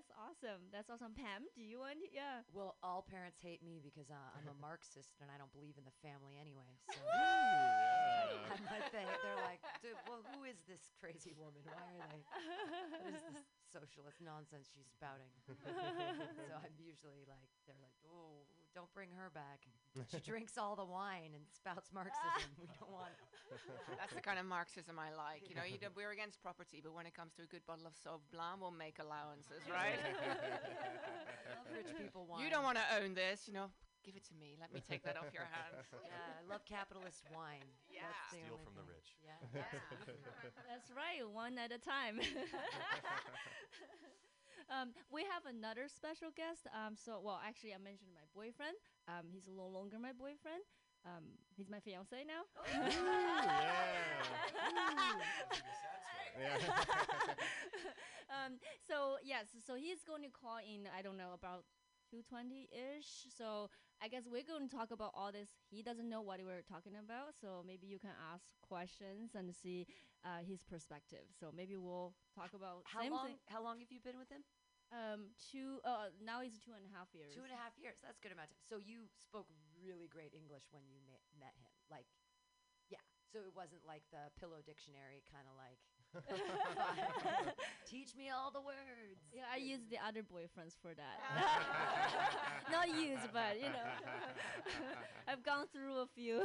That's awesome. That's awesome. Pam, do you want? To, Yeah. Well, all parents hate me because uh, I'm a Marxist and I don't believe in the family anyway. So. *laughs* I'm like, they, they're like, Dude, well, who is this crazy woman? Why are they? What is this socialist nonsense she's spouting? *laughs* so I'm usually like, they're like, oh, don't bring her back. She *laughs* drinks all the wine and spouts Marxism. we don't want. *laughs* That's the kind of Marxism I like. You know, you know, we're against property, but when it comes to a good bottle of Sauv Blanc, we'll make allowances, right? *laughs* Love rich people wine. you don't want to own this, you know. Give it to me. Let me take that off your hands. Yeah, I love capitalist wine. Yeah. That's Steal only from the thing. rich. Yeah. That's right. One at a time. Um, we have another special guest. Um, so well, actually, I mentioned my boyfriend. Um, he's no longer my boyfriend. Um, he's my fiance now. Yeah. *laughs* *laughs* um, so yes, so he's going to call in. I don't know about two twenty ish. So I guess we're going to talk about all this. He doesn't know what we're talking about, so maybe you can ask questions and see uh, his perspective. So maybe we'll talk about How same long? thing. How long have you been with him? Um, two. Uh, now it's two and a half years. Two and a half years. That's a good amount of time. So you spoke really great English when you ma- met him. Like, yeah. So it wasn't like the pillow dictionary kind of like, *laughs* teach me all the words. Yeah, I use the other boyfriends for that. *laughs* Not use, but you know, *laughs* I've gone through a few.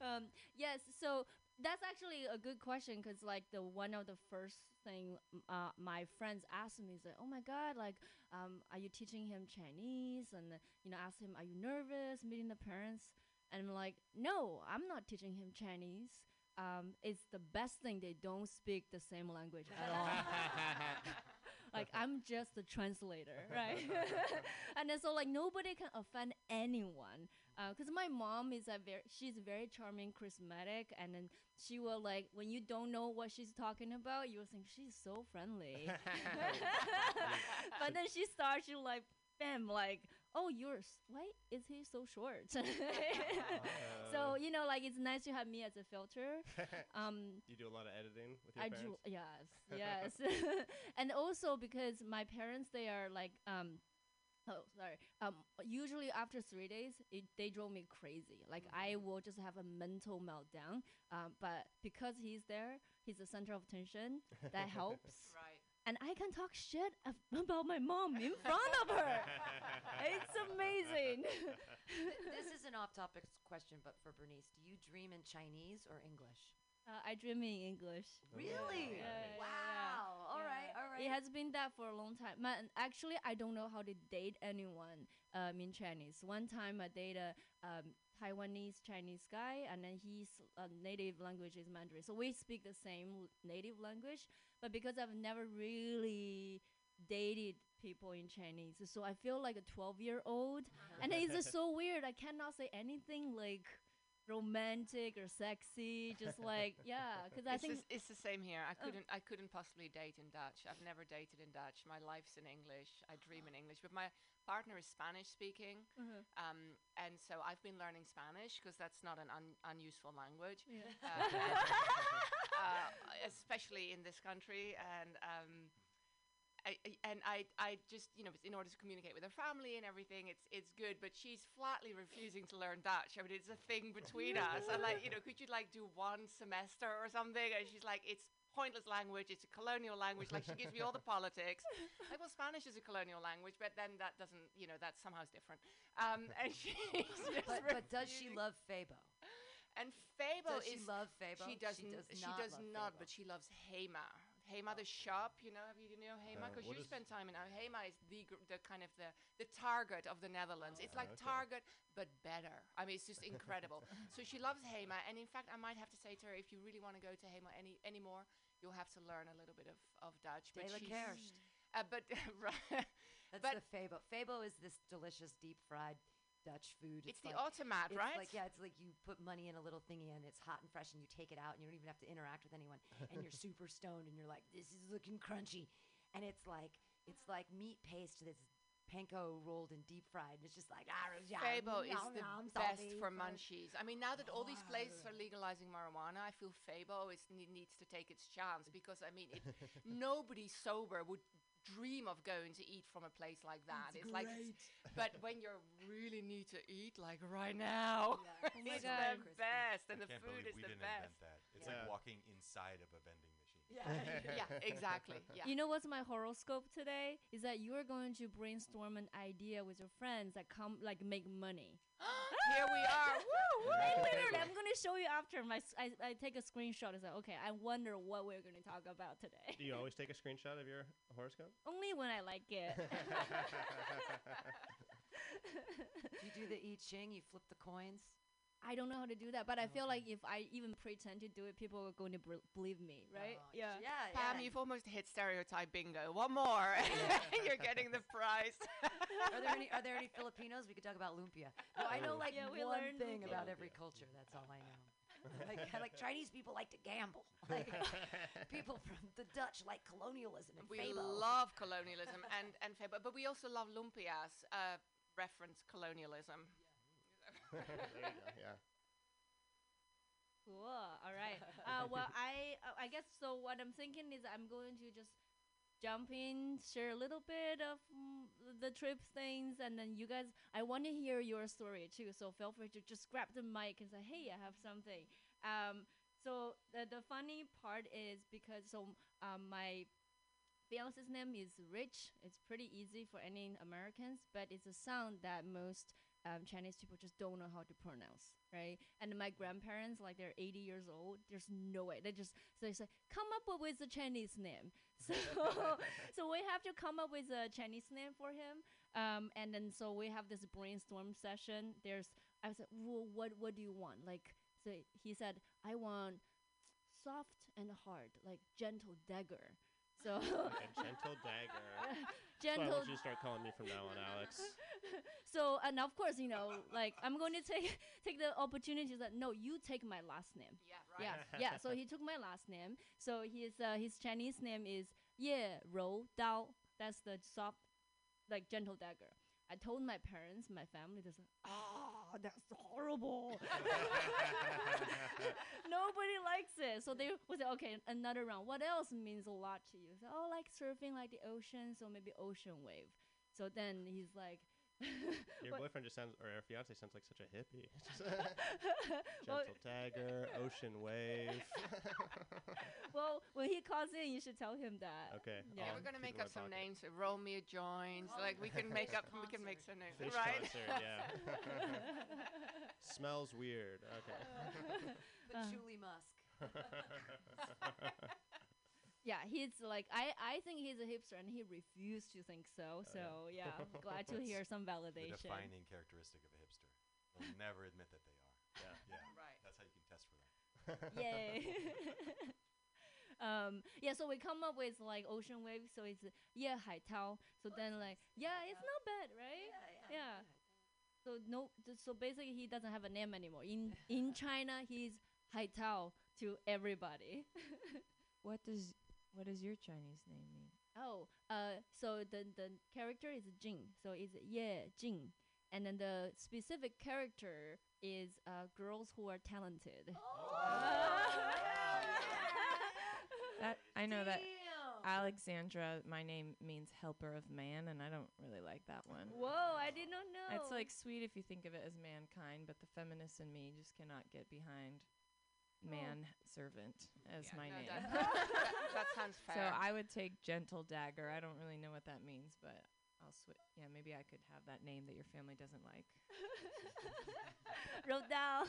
um, yes, so that's actually a good question because like the one of the first thing uh, my friends asked me is like oh my god like um, are you teaching him chinese? And uh, you know ask him are you nervous meeting the parents? And i'm like no i'm not teaching him chinese. Um, it's the best thing they don't speak the same language at all. *laughs* Like i'm just the translator right? *laughs* And then so like nobody can offend anyone because my mom is a very she's very charming charismatic and then she will like when you don't know what she's talking about you will think she's so friendly. *laughs* *laughs* But then she starts you like bam like oh yours why is he so short? *laughs* So you know like it's nice to have me as a filter. Um you do a lot of editing with your I parents. do yes yes. And also because my parents they are like um oh sorry. Um usually after three days it, they drove me crazy. Like I will just have a mental meltdown um but because he's there he's the center of attention that *laughs* helps. Right. and I can talk shit af- about my mom in front of her. *laughs* It's amazing. *laughs* This is an off-topic question, but for Bernice, do you dream in Chinese or English? Uh, I dream in English Really? Yeah, yeah, yeah, Wow. All yeah. right. All right. It has been that for a long time. Man, actually, I don't know how to date anyone um, in Chinese. One time, I dated a um, Taiwanese Chinese guy, and then his uh, native language is Mandarin. So we speak the same l- native language, but because I've never really dated people in Chinese, so I feel like a 12 year old. and it's just so weird. I cannot say anything like romantic or sexy, just like, *laughs* yeah, because I it's, think. the, it's the same here. I Oh. couldn't. I couldn't possibly date in Dutch. I've never dated in Dutch. My life's in English. I dream in English. But my partner is Spanish speaking, Mhm. um, and so I've been learning Spanish because that's not an un- unuseful language, Yeah. uh, *laughs* uh, *laughs* especially in this country. And um, I, I- and I, I just, you know, in order to communicate with her family and everything, it's it's good. But she's flatly refusing to learn Dutch. I mean, it's a thing between *laughs* us. I'm like, you know, could you like do one semester or something? And she's like, it's pointless language. It's a colonial language. Like she gives me all the *laughs* politics. Like, well, Spanish is a colonial language, but then that doesn't, you know, that somehow is different. Um, *laughs* and she's just but, but does she love Febo? And Febo Does she is love Febo? She does. She n- does she not does love not, Febo. but she loves Hema. Hema, the shop. You know, have you, you know Hema? Because what you is- spend time in. Uh, Hema is the gr- the kind of the the Target of the Netherlands. It's Oh, like okay. Target but better. I mean, it's just *laughs* incredible. so she loves Hema, and in fact, I might have to say to her, if you really want to go to Hema any anymore, you'll have to learn a little bit of, of Dutch. But Dela she's, Kerst. uh, but. *laughs* That's But- the Febo. Febo is this delicious deep fried Dutch food. It's the like, automat, it's right? Like yeah, it's like you put money in a little thingy and it's hot and fresh and you take it out and you don't even have to interact with anyone and you're *laughs* super stoned and you're like this is looking crunchy, and it's like it's like meat paste that's panko rolled and deep fried. And it's just like ah, Febo is nom, the best for munchies. I mean, now that all these places are legalizing marijuana, I feel Febo is needs to take its chance because I mean, it, *laughs* nobody sober would dream of going to eat from a place like that. It's, like, but when you're really need to eat, like right now, Yeah. *laughs* Oh it's God. the best, and I the can't food believe is we the didn't best. invent that. It's Yeah. like walking inside of a vending machine. Yeah. *laughs* yeah, exactly. *laughs* Yeah. You know what's my horoscope today? Is that you're going to brainstorm an idea with your friends that come like make money. *gasps* *gasps* *gasps* Here we are. Woo, woo. I literally, I'm gonna show you after my. s- I, I take a screenshot. It's like, okay, I wonder what we're gonna talk about today. Do you always take a screenshot of your horoscope? *laughs* Only when I like it. Do *laughs* *laughs* you do the I Ching? You flip the coins. I don't know how to do that, but I feel like if I even pretend to do it, people are going to br- believe me, right? Oh, yeah. Yeah. Pam, yeah. you've almost hit stereotype bingo. One more, *laughs* you're getting the prize. are there any Are there any Filipinos? We could talk about lumpia. No, I know like Yeah, we one learned thing lumpia. about every culture. That's all I know. *laughs* like, like Chinese people like to gamble. *laughs* Like people from the Dutch like colonialism and We febo. love colonialism and and febo, but we also love lumpias. Uh, reference colonialism. There you go. *laughs* Yeah. Cool. All right. Uh, well, I uh, I guess so. What I'm thinking is I'm going to just jump in, share a little bit of mm, the trip things, and then you guys. I want to hear your story too. So feel free to just grab the mic and say, "Hey, I have something." Um. So the the funny part is because so um my fiance's name is Rich. It's pretty easy for any Americans, but it's a sound that most um, Chinese people just don't know how to pronounce, right? And my grandparents, like they're 80 years old, there's no way. They just so they say, come up with a Chinese name. *laughs* So so we have to come up with a Chinese name for him. Um, and then so we have this brainstorm session. There's I said, well, what what do you want? Like so he said, I want soft and hard, like gentle dagger. So Like *laughs* a gentle dagger. *laughs* That's what I gentle want you to start calling me from now on, Alex. *laughs* so and of course you know like i'm going to take *laughs* take the opportunity that no you take my last name Yeah, right. yeah *laughs* yeah so he took my last name so his uh, his chinese name is ye rou dao that's the soft like gentle dagger i told my parents my family they said oh that's horrible. *laughs* Nobody likes it. So they was like okay another round. What else means a lot to you? So, oh like surfing like the ocean. So maybe ocean wave. So then he's like *laughs* Your what- boyfriend just sounds, or your fiance sounds like such a hippie. *laughs* *laughs* Well- gentle dagger, ocean wave. well, when he calls in, you should tell him that. Okay, Yeah, I'll we're gonna make up some pocket. names. Romeo joins. like we can make up. We can make some names. Fish right? concert, yeah. Smells weird. Okay. Patchouli musk. Yeah, he's like I. I think he's a hipster, and he refused to think so. So yeah, I'm *laughs* glad to hear some validation. The validation. defining characteristic of a hipster. They'll *laughs* never admit that they are. Yeah. Yeah. *laughs* Right. That's how you can test for them. Yay. um yeah so we come up with like ocean wave so it's yeah hai tao so then like yeah it's not bad right yeah so no so basically he doesn't have a name anymore in in china he's hai tao to everybody What does what does your Chinese name mean? oh uh so the the character is jing. So it's yeah jing. And then the specific character is uh girls who are talented. *laughs* That I know that Alexandra, my name means helper of man, and I don't really like that one. whoa i did not know. It's like sweet if you think of it as mankind, but the feminist in me just cannot get behind man servant as Yeah, my no, name. that, that, *laughs* that sounds *laughs* fair. So I would take gentle dagger. I don't really know what that means, but I'll switch. Yeah, maybe I could have that name that your family doesn't like. *laughs* wrote down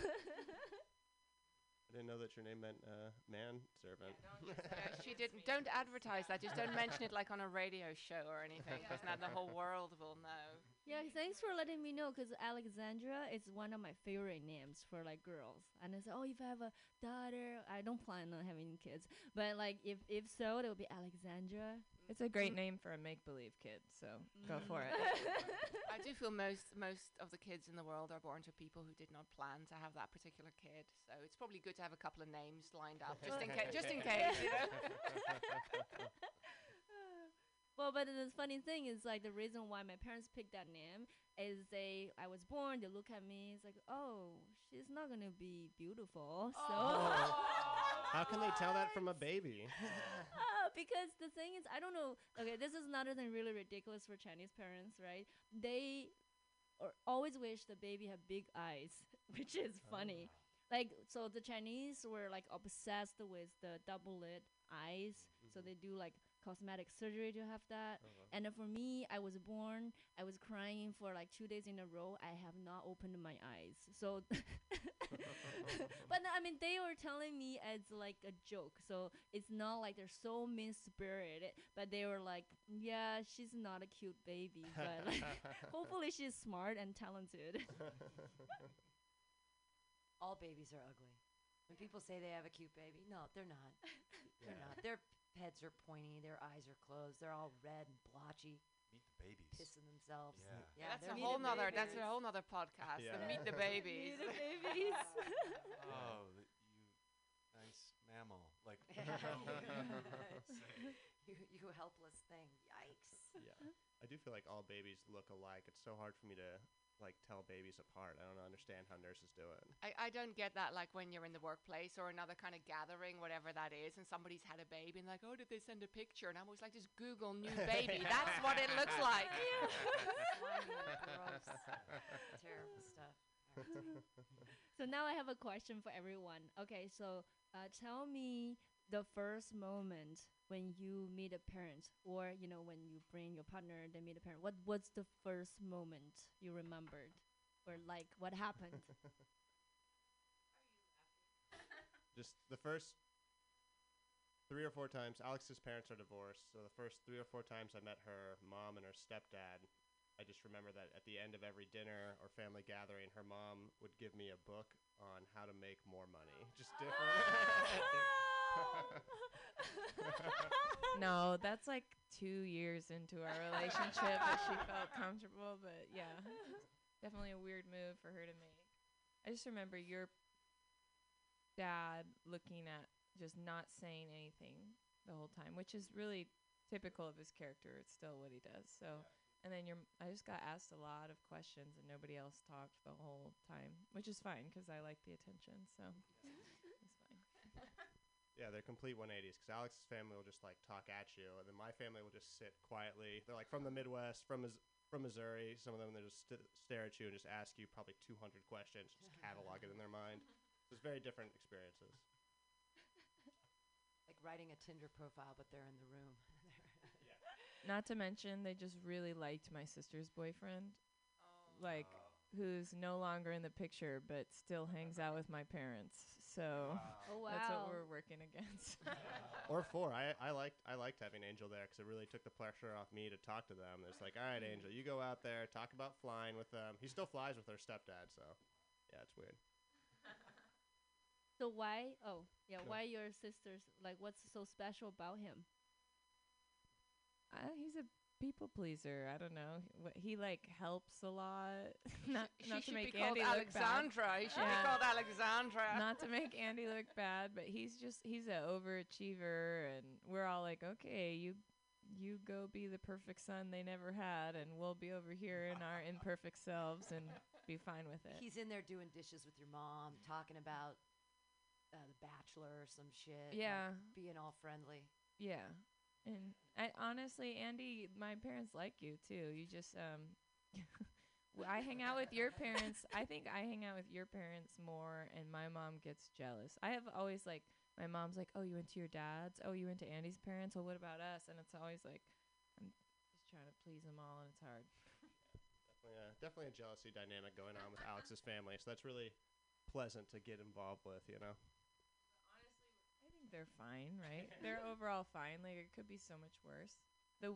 I didn't know that your name meant uh, man servant. Yeah, she didn't. Don't advertise that. Just don't mention it like on a radio show or anything, because now the whole world will know. Yeah, thanks for letting me know. Cause Alexandra is one of my favorite names for like girls. And I said, oh, if I have a daughter, I don't plan on having kids, but like if if so, it will be Alexandra. It's a great mm. name for a make believe kid, so mm. go for it. *laughs* I do feel most most of the kids in the world are born to people who did not plan to have that particular kid. So it's probably good to have a couple of names lined up just in case. Just in *laughs* case, you *laughs* know. Well, but the funny thing is like the reason why my parents picked that name is they I was born, they look at me, it's like, oh, she's not gonna be beautiful, so. *laughs* How can they tell that from a baby? Ah, *laughs* *laughs* because the thing is, I don't know. Okay, this is another thing really ridiculous for Chinese parents, right? They or always wish the baby had big eyes, which is funny. Like, so the Chinese were like obsessed with the double lid eyes, so they do like cosmetic surgery to have that. Uh-huh. And for me, I was born, I was crying for like two days in a row. I have not opened my eyes. So, *laughs* but no, I mean, they were telling me as like a joke. So it's not like they're so mean spirited, but they were like, yeah, she's not a cute baby, *laughs* but like, hopefully she's smart and talented. *laughs* All babies are ugly. When people say they have a cute baby, no, they're not. They're Yeah. not. Their heads are pointy. Their eyes are closed. They're all red and blotchy, Meet the babies. pissing themselves. Yeah. Yeah, that's a whole nother. That's a whole nother podcast. The *laughs* Meet the babies. Meet the babies. *laughs* *laughs* Oh, the, you nice mammal. Like you, you helpless thing. Yikes. yeah. I do feel like all babies look alike. It's so hard for me to like tell babies apart. I don't understand how nurses do it. I, I don't get that like when you're in the workplace or another kind of gathering, whatever that is, and somebody's had a baby and like, oh, did they send a picture? And I'm always like, just Google new *laughs* baby. That's what it looks *laughs* like. Gross, terrible stuff. *laughs* so now I have a question for everyone. Okay, so uh, tell me the first moment when you meet a parent, or you know when you bring your partner, they meet a parent. What was the first moment you remembered? or like what happened? *laughs* Just the first three or four times, Alex's parents are divorced. So the first three or four times I met her mom and her stepdad, I just remember that at the end of every dinner or family gathering, her mom would give me a book on how to make more money. *laughs* Just different. *laughs* no, that's like two years into our relationship that she felt comfortable, but yeah, definitely a weird move for her to make. I just remember your dad looking at just not saying anything the whole time, which is really typical of his character. It's still what he does. So, and then your, I just got asked a lot of questions and nobody else talked the whole time, which is fine because I like the attention. So, *laughs* it's fine. Yeah, they're complete 180s because Alex's family will just like talk at you, and then my family will just sit quietly. They're like from the Midwest, from Mis- from Missouri. Some of them they just st- stare at you and just ask you probably 200 questions, just *laughs* catalog it in their mind. So it's very different experiences. Like writing a Tinder profile, but they're in the room. Not to mention, they just really liked my sister's boyfriend, like oh. who's no longer in the picture but still hangs out with my parents. So Oh, that's what we're working against. *laughs* or four. I, I liked I liked having Angel there because it really took the pressure off me to talk to them. It's like, all right, mm. Angel, you go out there, talk about flying with them. He still flies with their stepdad, so yeah, it's weird. So why? Oh, yeah. Sure. Why your sisters? Like, what's so special about him? Uh, he's a people pleaser. I don't know. He, he like helps a lot. *laughs* not She not to should make be called Andy look bad. Alexandra. He should Yeah. be called Alexandra. *laughs* not to make Andy look bad, but he's just he's an overachiever, and we're all like, okay, you you go be the perfect son they never had, and we'll be over here in our imperfect selves and be fine with it. He's in there doing dishes with your mom, talking about uh, The Bachelor or some shit. like, Yeah. being all friendly. Yeah. And I honestly, Andy, my parents like you too. You just um *laughs* I hang out with your parents. I think I hang out with your parents more and my mom gets jealous. I have always like my mom's like, "Oh, you went to your dad's? Oh, you went to Andy's parents? Well, what about us?" And it's always like I'm just trying to please them all and it's hard. A, definitely a jealousy dynamic going on with Alex's family. So that's really pleasant to get involved with. You know. I think they're fine, right? they're *laughs* overall fine. Like it could be so much worse. The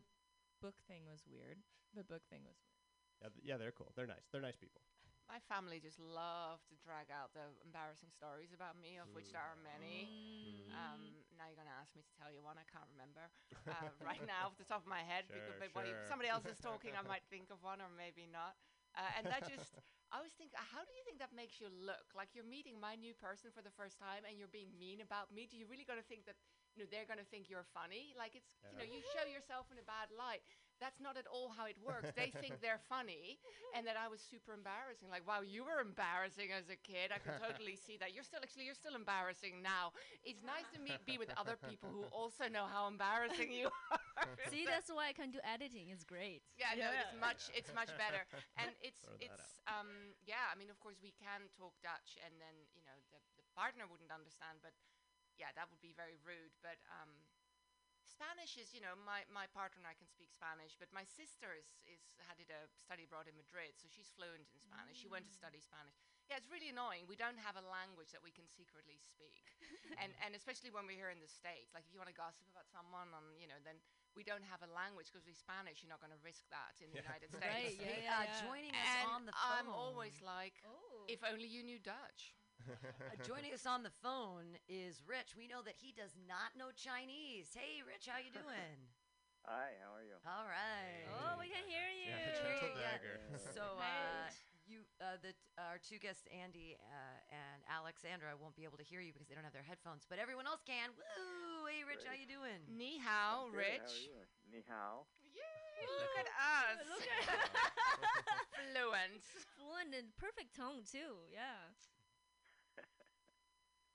book thing was weird. The book thing was weird. Yeah, th- yeah, they're cool. They're nice. They're nice people. My family just love to drag out the embarrassing stories about me, of which there are many. Mm. Um, now you're going to ask me to tell you one. I can't remember uh, right *laughs* now off the top of my head. Sure, because sure. somebody else is *laughs* talking, I might think of one or maybe not. Uh, and that just, I always think, uh, how do you think that makes you look? Like you're meeting my new person for the first time and you're being mean about me. Do you really going to think that, you know, they're going to think you're funny? Like it's, you know, you show yourself in a bad light. That's not at all how it works. They think they're funny and that I was super embarrassing. Like, wow, you were embarrassing as a kid. I can totally see that. You're still, actually, you're still embarrassing now. It's nice to meet, be with other people who also know how embarrassing you are. *laughs* See, that's why I can do editing. It's great. Yeah, no, it's much it's much better, *laughs* and it's Throw that it's um yeah. I mean, of course, we can talk Dutch, and then you know the the partner wouldn't understand, but yeah, that would be very rude. But um, Spanish is you know my my partner and I can speak Spanish, but my sister is is had did a study abroad in Madrid, so she's fluent in Spanish. She went to study Spanish. Yeah, it's really annoying. We don't have a language that we can secretly speak, *laughs* and and especially when we're here in the states. Like if you want to gossip about someone, on you know, then we don't have a language because we're Spanish. You're not going to risk that in the United States. *laughs* Right, States. yeah, yeah, uh, yeah. joining us And on the phone. I'm always like, Oh. if only you knew Dutch. Uh, *laughs* joining us on the phone is Rich. We know that he does not know Chinese. Hey, Rich, how you doing? *laughs* Hi, how are you? All right. Oh, we can hear you. Yeah, gentle Yeah. dagger. So, uh, you, uh, the our two guests, Andy uh, and Alexandra, won't be able to hear you because they don't have their headphones, but everyone else can. Woo! Hey, Rich, how you doing? Ni hao, Good, How Rich. you? Ni hao. Yay, look at us. Look *laughs* at Fluent. fluent and perfect tone too. Yeah.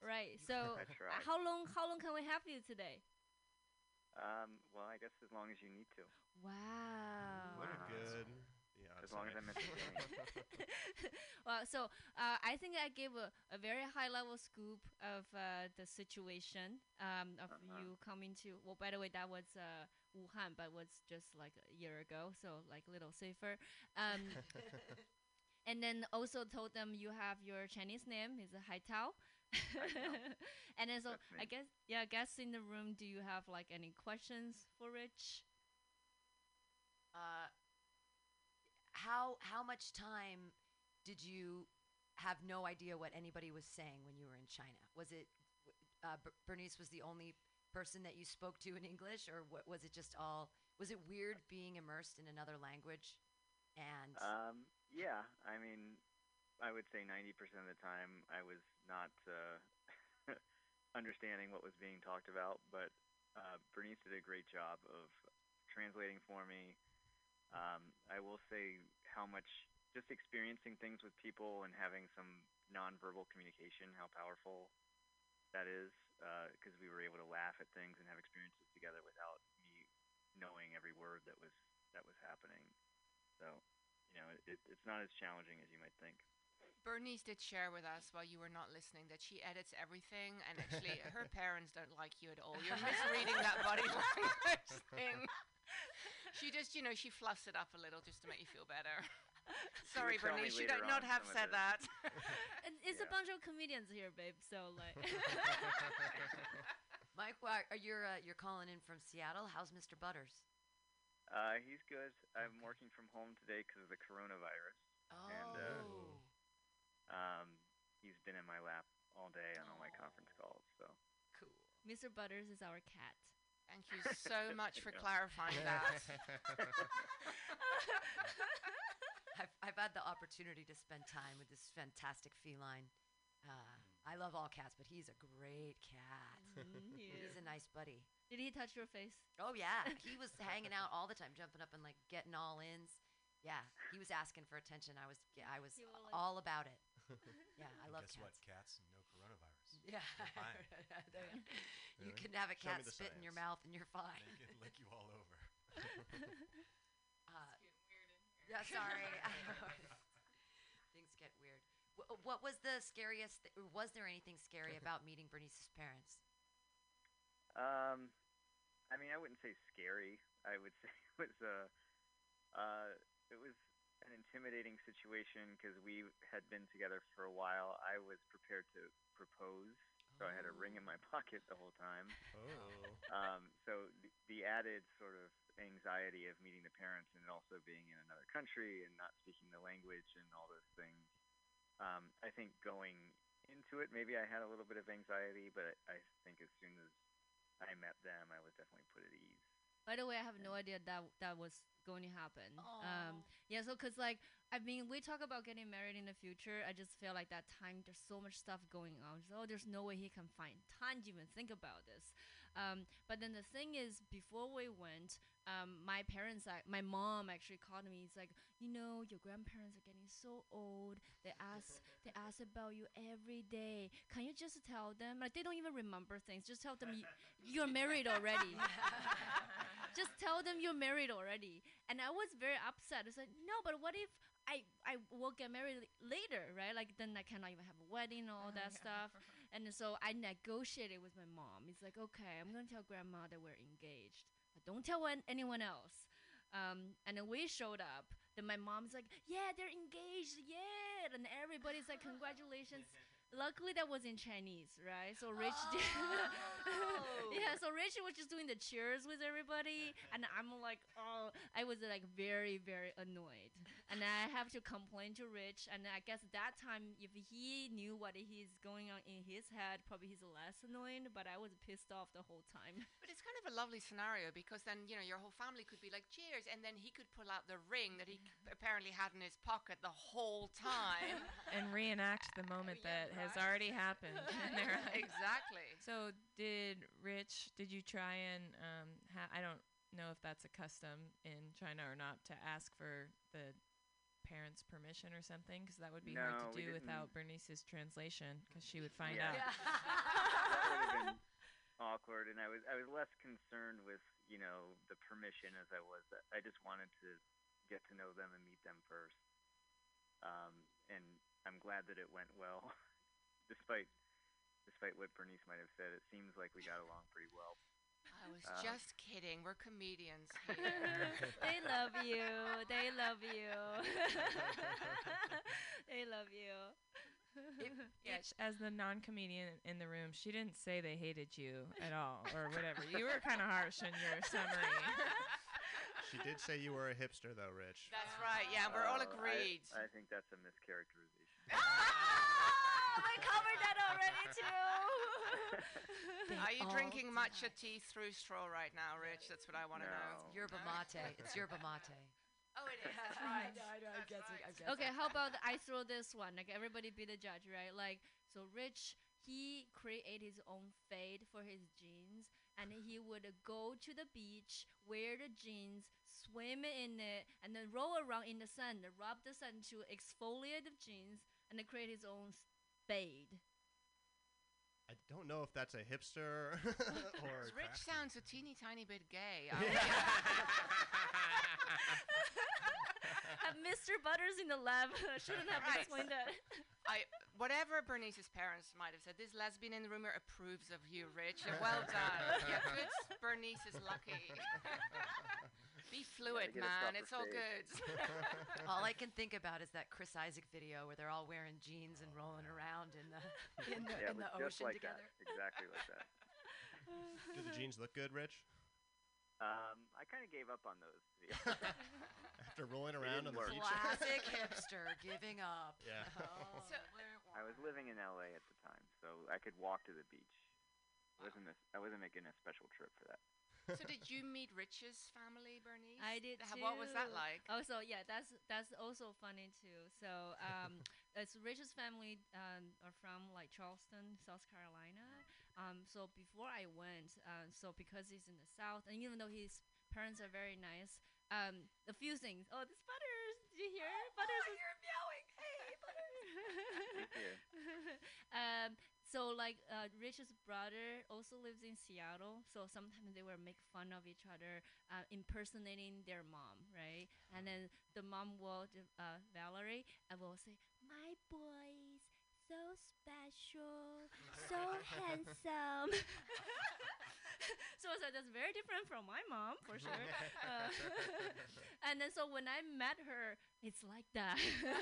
*laughs* right. So, I uh, how long? How long can we have you today? Um, well, I guess as long as you need to. Wow. What a Wow. good. As long as I'm entertaining. well, so uh, I think I gave a, a very high level scoop of uh, the situation um, of Uh-huh. you coming to. Well, by the way, that was uh, Wuhan, but was just like a year ago, so like a little safer. Um, *laughs* and then also told them you have your Chinese name is Hai Tao. *laughs* *laughs* and then so That's. I guess yeah, I guess in the room, do you have like any questions for Rich? Uh, how how much time did you have no idea what anybody was saying when you were in China? Was it uh, Ber- Bernice was the only person that you spoke to in English, or what, was it just all? Was it weird being immersed in another language? And Um, yeah, I mean, I would say 90% of the time I was not uh, *laughs* understanding what was being talked about, but uh, Bernice did a great job of translating for me. Um, I will say how much just experiencing things with people and having some nonverbal communication, how powerful that is, because we were able to laugh at things and have experiences together without me knowing every word that was that was happening. So, you know, it, it's not as challenging as you might think. Bernice did share with us while you were not listening that she edits everything, and actually *laughs* her parents don't like you at all. You're misreading that body language *laughs* thing. She just, you know, she fluffs it up a little just to make you feel better. Sorry, tell me Bernice, you later don't not have said that. *laughs* And it's a bunch of comedians here, babe. So like, Mike, why are you uh, you're calling in from Seattle? How's Mr. Butters? Uh, he's good. I'm working from home today because of the coronavirus. Oh, And, Um, he's been in my lap all day on all my conference calls. So cool. Mr. Butters is our cat. Thank you so *laughs* much for clarifying *laughs* that. *laughs* I've, I've had the opportunity to spend time with this fantastic feline. Uh, I love all cats, but he's a great cat. Mhm, he He's a nice buddy. Did he touch your face? Oh yeah, he was hanging out all the time, jumping up and like getting all ins. Yeah, he was asking for attention. I was, yeah, I was You like- all about it. *laughs* Yeah, I And love guess cats. what? Cats, no coronavirus. *laughs* Yeah, You're fine. *laughs* They- you Really? can have a Show cat the spit in your mouth and you're fine. They can lick you all over. Uh, yeah, sorry. Things get weird. Wh- what was the scariest? Th- or was there anything scary about meeting Bernice's parents? Um, I mean, I wouldn't say scary. I would say it was a, uh, it was an intimidating situation because we had been together for a while. I was prepared to propose, so I had a ring in my *laughs* pocket the whole time. Oh. Um, so the, the added sort of anxiety of meeting the parents and also being in another country and not speaking the language and all those things. Um, I think going into it, maybe I had a little bit of anxiety, but I think as soon as I met them, I was definitely put at ease. By the way, I have no idea that that was going to happen. Um, yeah, so cause like I mean, we talk about getting married in the future. I just feel like that time there's so much stuff going on. So oh, there's no way he can find time to even think about this. Um, but then the thing is, before we went, um, my parents, my mom actually called me. It's like, you know, your grandparents are getting so old. They ask, they ask about you every day. Can you just tell them? Like they don't even remember things. Just tell them you, you're married already. *laughs* just tell them you're married already. And I was very upset. It's like, no, but what if I I will get married later, right? Like then I cannot even have a wedding and all that *laughs* stuff. And so I negotiated with my mom. It's like, okay, I'm gonna tell grandma that we're engaged, but don't tell an- anyone else. Um, and then we showed up. Then my mom's like, yeah, they're engaged, yeah. And everybody's like, *laughs* congratulations. *laughs* Luckily, that was in Chinese, right? So Rich *gasps* did. *laughs* Oh. yeah, so Rich was just doing the cheers with everybody, and I'm like, oh, I was like very, very annoyed, and I have to complain to Rich. And I guess that time, if he knew what he's going on in his head, probably he's less annoyed. But I was pissed off the whole time. *laughs* But it's kind of a lovely scenario because then, you know, your whole family could be like, cheers. And then he could pull out the ring that he apparently had in his pocket the whole time. *laughs* and reenact the moment Yeah, that has already happened. in their life. exactly. *laughs* So did Rich? Did you try and um? Ha- I don't know if that's a custom in China or not to ask for the parents' permission or something, because that would be hard to do without Bernice's translation, because she would find Yeah. out. *laughs* that would have been awkward, and I was I was less concerned with you know the permission as I was. I just wanted to get to know them and meet them first. Um, and I'm glad that it went well, *laughs* despite despite what Bernice might have said. It seems like we got along pretty well. I was Um, just kidding. We're comedians *laughs* here. they love you. They love you. *laughs* they love you. Yeah, *laughs* sh- as the non-comedian in the room, she didn't say they hated you at all or whatever. You were kind of harsh in your summary. She did say you were a hipster, though, Rich. That's right. Yeah, we're all Oh, I- agreed. I, think that's a mischaracterization. We covered that already too. *laughs* Are you drinking matcha tea through straw right now, Rich? That's what I want to know. No. Yerba mate. It's *laughs* yerba mate. Oh, it is. *laughs* That's right. No, I know, I'm That's guessing, right. I'm guessing. okay, how about I throw this one? Like everybody be the judge, right? Like so, Rich he create his own fade for his jeans, and he would go to the beach, wear the jeans, swim in it, and then roll around in the sun, rub the sun to exfoliate the jeans, and then create his own s- fade. I don't know if that's a hipster *laughs* or. a Rich craftsman. sounds a teeny tiny bit gay. I Uh, Mr. Butters in the lab *laughs* shouldn't have Right. explained that. *laughs* I, whatever Bernice's parents might have said, this lesbian in the room approves of you, Rich. You're well done. Yeah, good. Bernice is lucky. Be fluid, man. It's all good. *laughs* All I can think about is that Chris Isaak video where they're all wearing jeans and rolling around in the *laughs* in the, yeah, in it the was just ocean like together. that. Exactly like that. *laughs* Do the jeans look good, Rich? Um, I kind of gave up on those. After rolling around on the beach. Classic hipster giving up. Yeah. Oh, So- I was living in LA at the time, so I could walk to the beach. I wasn't a, I wasn't making a special trip for that. So, did you meet Rich's family, Bernice? I did How- too. What was that like? Oh, so yeah, that's that's also funny too. So um, *laughs* it's Rich's family um, are from like Charleston, South Carolina. Um, so before I went, uh, so because he's in the South, and even though his parents are very nice, um, a few things. Oh, this Butters, did you hear? Butters is you're meowing. Hey, Butters. *laughs* Yeah. *laughs* um, so like uh, Rich's brother also lives in Seattle, so sometimes they will make fun of each other, uh, impersonating their mom, right? And then the mom will, uh, Valerie, uh, will say, "My boys, so special, so handsome." *laughs* so, so that's very different from my mom for sure. *laughs* Uh, *laughs* and then so when I met her, it's like that. the,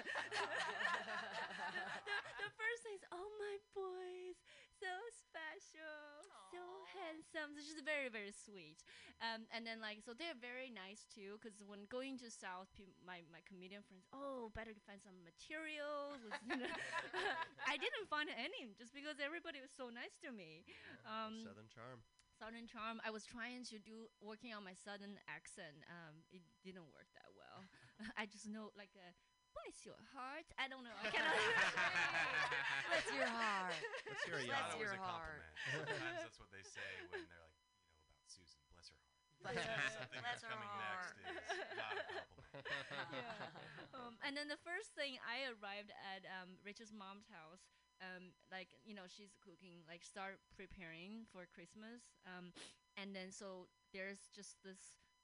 the first thing is, oh my boys, so special, so handsome. So she's very very sweet. Um, and then like so they're very nice too, because when going to South, my my comedian friends, oh better find some materials. with, *laughs* you know." *laughs* I didn't find any just because everybody was so nice to me. Um, Southern charm. Southern charm. I was trying to do working on my southern accent. Um, it didn't work that well. *laughs* I just know like a bless your heart. I don't know. I *laughs* cannot. *laughs* Bless your heart. Let's hear a Bless yawn. your always a heart. compliment. Sometimes that's what they say when they're like, you know, about Susan. Bless her heart. *laughs* Bless her- Something bless that's her coming heart. next is not a compliment. yeah. Um, and then the first thing I arrived at um, Rich's mom's house, um, like you know she's cooking, like start preparing for Christmas, um, and then so there's just this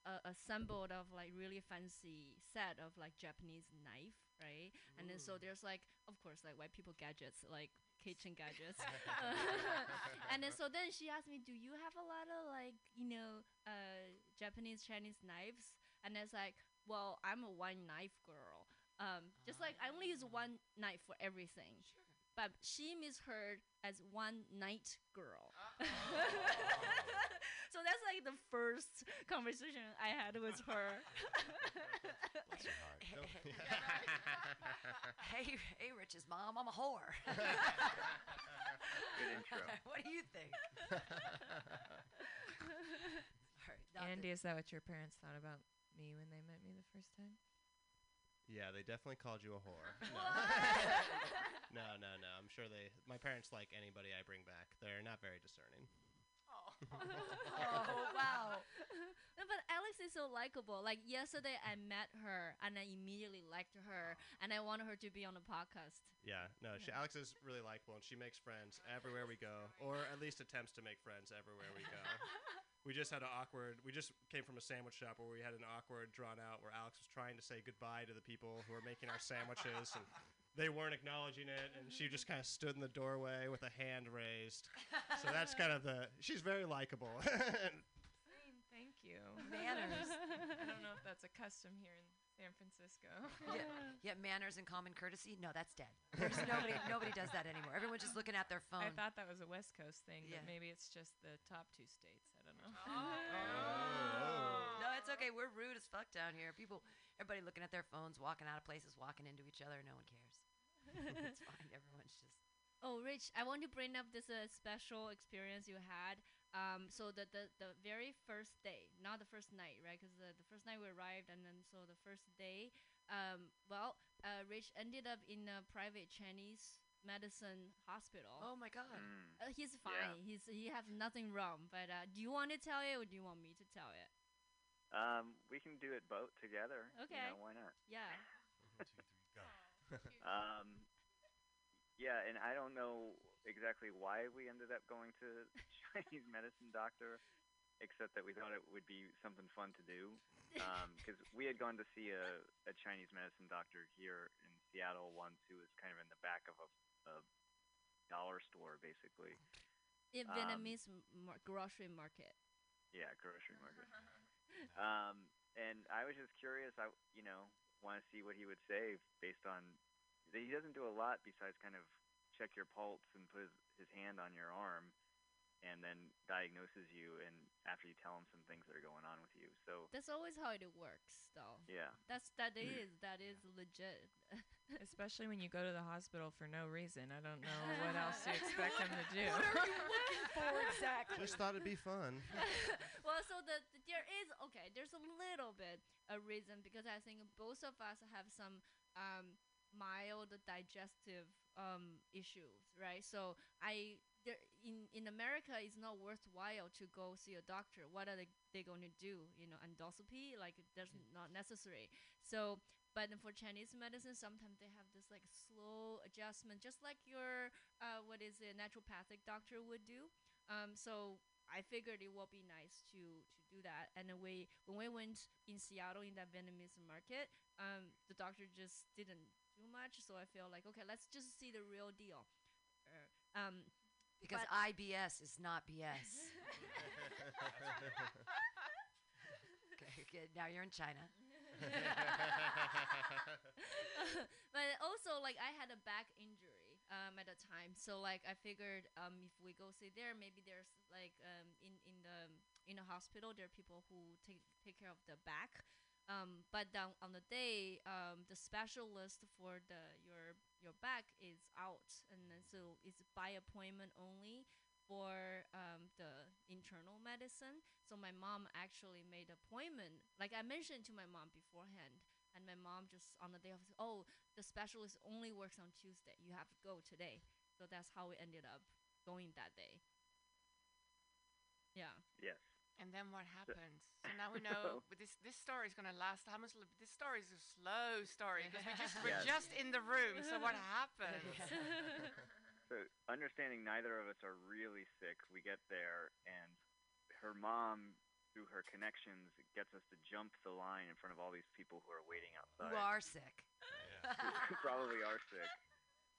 uh, assembled of like really fancy set of like Japanese knife, right? And then so there's like of course like white people gadgets like kitchen gadgets. *laughs* *laughs* and then so then she asked me, "Do you have a lot of like you know uh, Japanese Chinese knives?" And it's like, "Well, I'm a one knife girl. Um, just like I only use one knife for everything." But she misheard as one night girl. *laughs* *laughs* so that's like the first conversation I had with her. Bless your heart. hey, *laughs* hey, Rich's mom, I'm a whore. Good intro. *laughs* what do you think? All right, not Andy, is that what your parents thought about me when they met me the first time? Yeah, they definitely called you a whore. No. no, no, no. I'm sure they. My parents like anybody I bring back. They're not very discerning. *laughs* oh wow. No, but Alex is so likable. Like yesterday, I met her and I immediately liked her, and I wanted her to be on the podcast. Yeah, no. She, Alex is really likable, and she makes friends everywhere we go, or at least attempts to make friends everywhere we go. *laughs* we just had an awkward. We just came from a sandwich shop where we had an awkward drawn out where Alex was trying to say goodbye to the people who were making our sandwiches, and they weren't acknowledging it, and she just kind of stood in the doorway with a hand raised. So that's kind of the. She's very likable. *laughs* Thank you. Manners. I don't know if that's a custom here in San Francisco. yeah, yeah, manners and common courtesy. No, that's dead. There's *laughs* nobody. nobody does that anymore. Everyone's just looking at their phone. I thought that was a West Coast thing, Yeah. but maybe it's just the top two states. I don't know. Oh. Oh. No, it's okay. We're rude as fuck down here. People, everybody looking at their phones, walking out of places, walking into each other. No one cares. *laughs* it's fine. Everyone's just. Oh, Rich, I want to bring up this uh, special experience you had. Um, so the, the the very first day, not the first night, right? Because the, the first night we arrived, and then so the first day, um, well, uh, Rich ended up in a private Chinese medicine hospital. Oh my God. Mm. Uh, he's fine. He's he has nothing wrong. But uh, do you want to tell it, or do you want me to tell it? Um, we can do it both together. Okay. You know, why not? Yeah. *laughs* *laughs* One, two, three, go. Um, yeah, and I don't know exactly why we ended up going to the *laughs* Chinese medicine doctor, except that we thought it would be something fun to do. Because we had gone to see a, a Chinese medicine doctor here in Seattle once who was kind of in the back of a, a dollar store, basically. In Um, Vietnamese m- mar- grocery market. Yeah, grocery market. *laughs* um, and I was just curious. I, you know, want to see what he would say based on. He doesn't do a lot besides kind of check your pulse and put his, his hand on your arm, and then diagnoses you. And after you tell him some things that are going on with you, so That's always how it works, though. yeah. That's that is that is legit. *laughs* Especially when you go to the hospital for no reason. I don't know what *laughs* else you expect them to do. What are you *laughs* looking for exactly? Just thought it'd be fun. well, so the, the- there is okay. There's a little bit a reason because I think both of us have some um, mild digestive um, issues, right? So I there in in America, it's not worthwhile to go see a doctor. What are they, they going to do? You know, endoscopy like that's not necessary. So. But for Chinese medicine, sometimes they have this like slow adjustment, just like your uh, what is it, naturopathic doctor would do. Um, so I figured it would be nice to to do that. And then we when we went in Seattle in that Vietnamese market, um, the doctor just didn't do much. So I feel like okay, let's just see the real deal. Uh, um, Because but- IBS is not BS. *laughs* okay, good. Now you're in China. *laughs* but also like I had a back injury um, at the time, so like I figured um, if we go see there, maybe there's like um, in in the in a hospital there are people who take take care of the back. Um, but then on the day, um, the specialist for the your your back is out, and then so it's by appointment only for um, the internal medicine. So my mom actually made appointment. Like I mentioned to my mom beforehand, and my mom just on the day of oh the specialist only works on Tuesday. You have to go today. So that's how we ended up going that day. Yeah. Yes. And then what happened? *laughs* So now we know but this this story is going to last. How much? This story is a slow story because we just we're Yes. just in the room. So what *laughs* happened? *laughs* So understanding neither of us are really sick, we get there and her mom through her connections gets us to jump the line in front of all these people who are waiting outside. Who are sick. who probably are sick.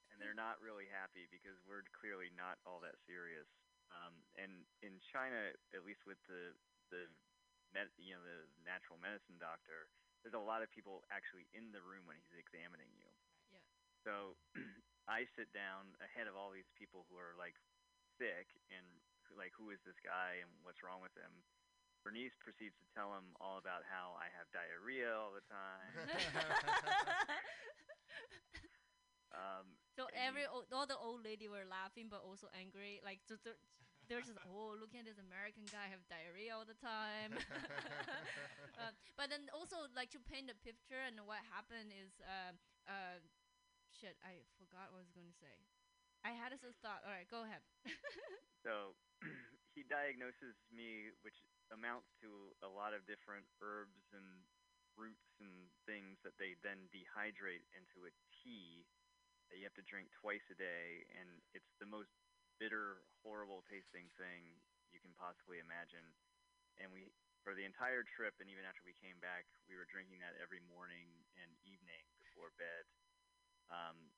And they're not really happy because we're clearly not all that serious. Um, and in China, at least with the the med, you know the natural medicine doctor, there's a lot of people actually in the room when he's examining you. Yeah. So *clears throat* I sit down ahead of all these people who are like sick and like who is this guy and what's wrong with him. Bernice proceeds to tell him all about how I have diarrhea all the time. *laughs* *laughs* um, So and every o- all the old lady were laughing, but also angry. Like so they're, they're just *laughs* oh look at this American guy have diarrhea all the time. *laughs* uh, but then also like to paint a picture and what happened is uh uh shit I forgot what I was going to say. I had this thought. All right, go ahead. *laughs* So *clears throat* he diagnoses me, which amounts to a lot of different herbs and roots and things that they then dehydrate into a tea that you have to drink twice a day, and it's the most bitter, horrible tasting thing you can possibly imagine. And we, for the entire trip, and even after we came back, we were drinking that every morning and evening before bed. Um,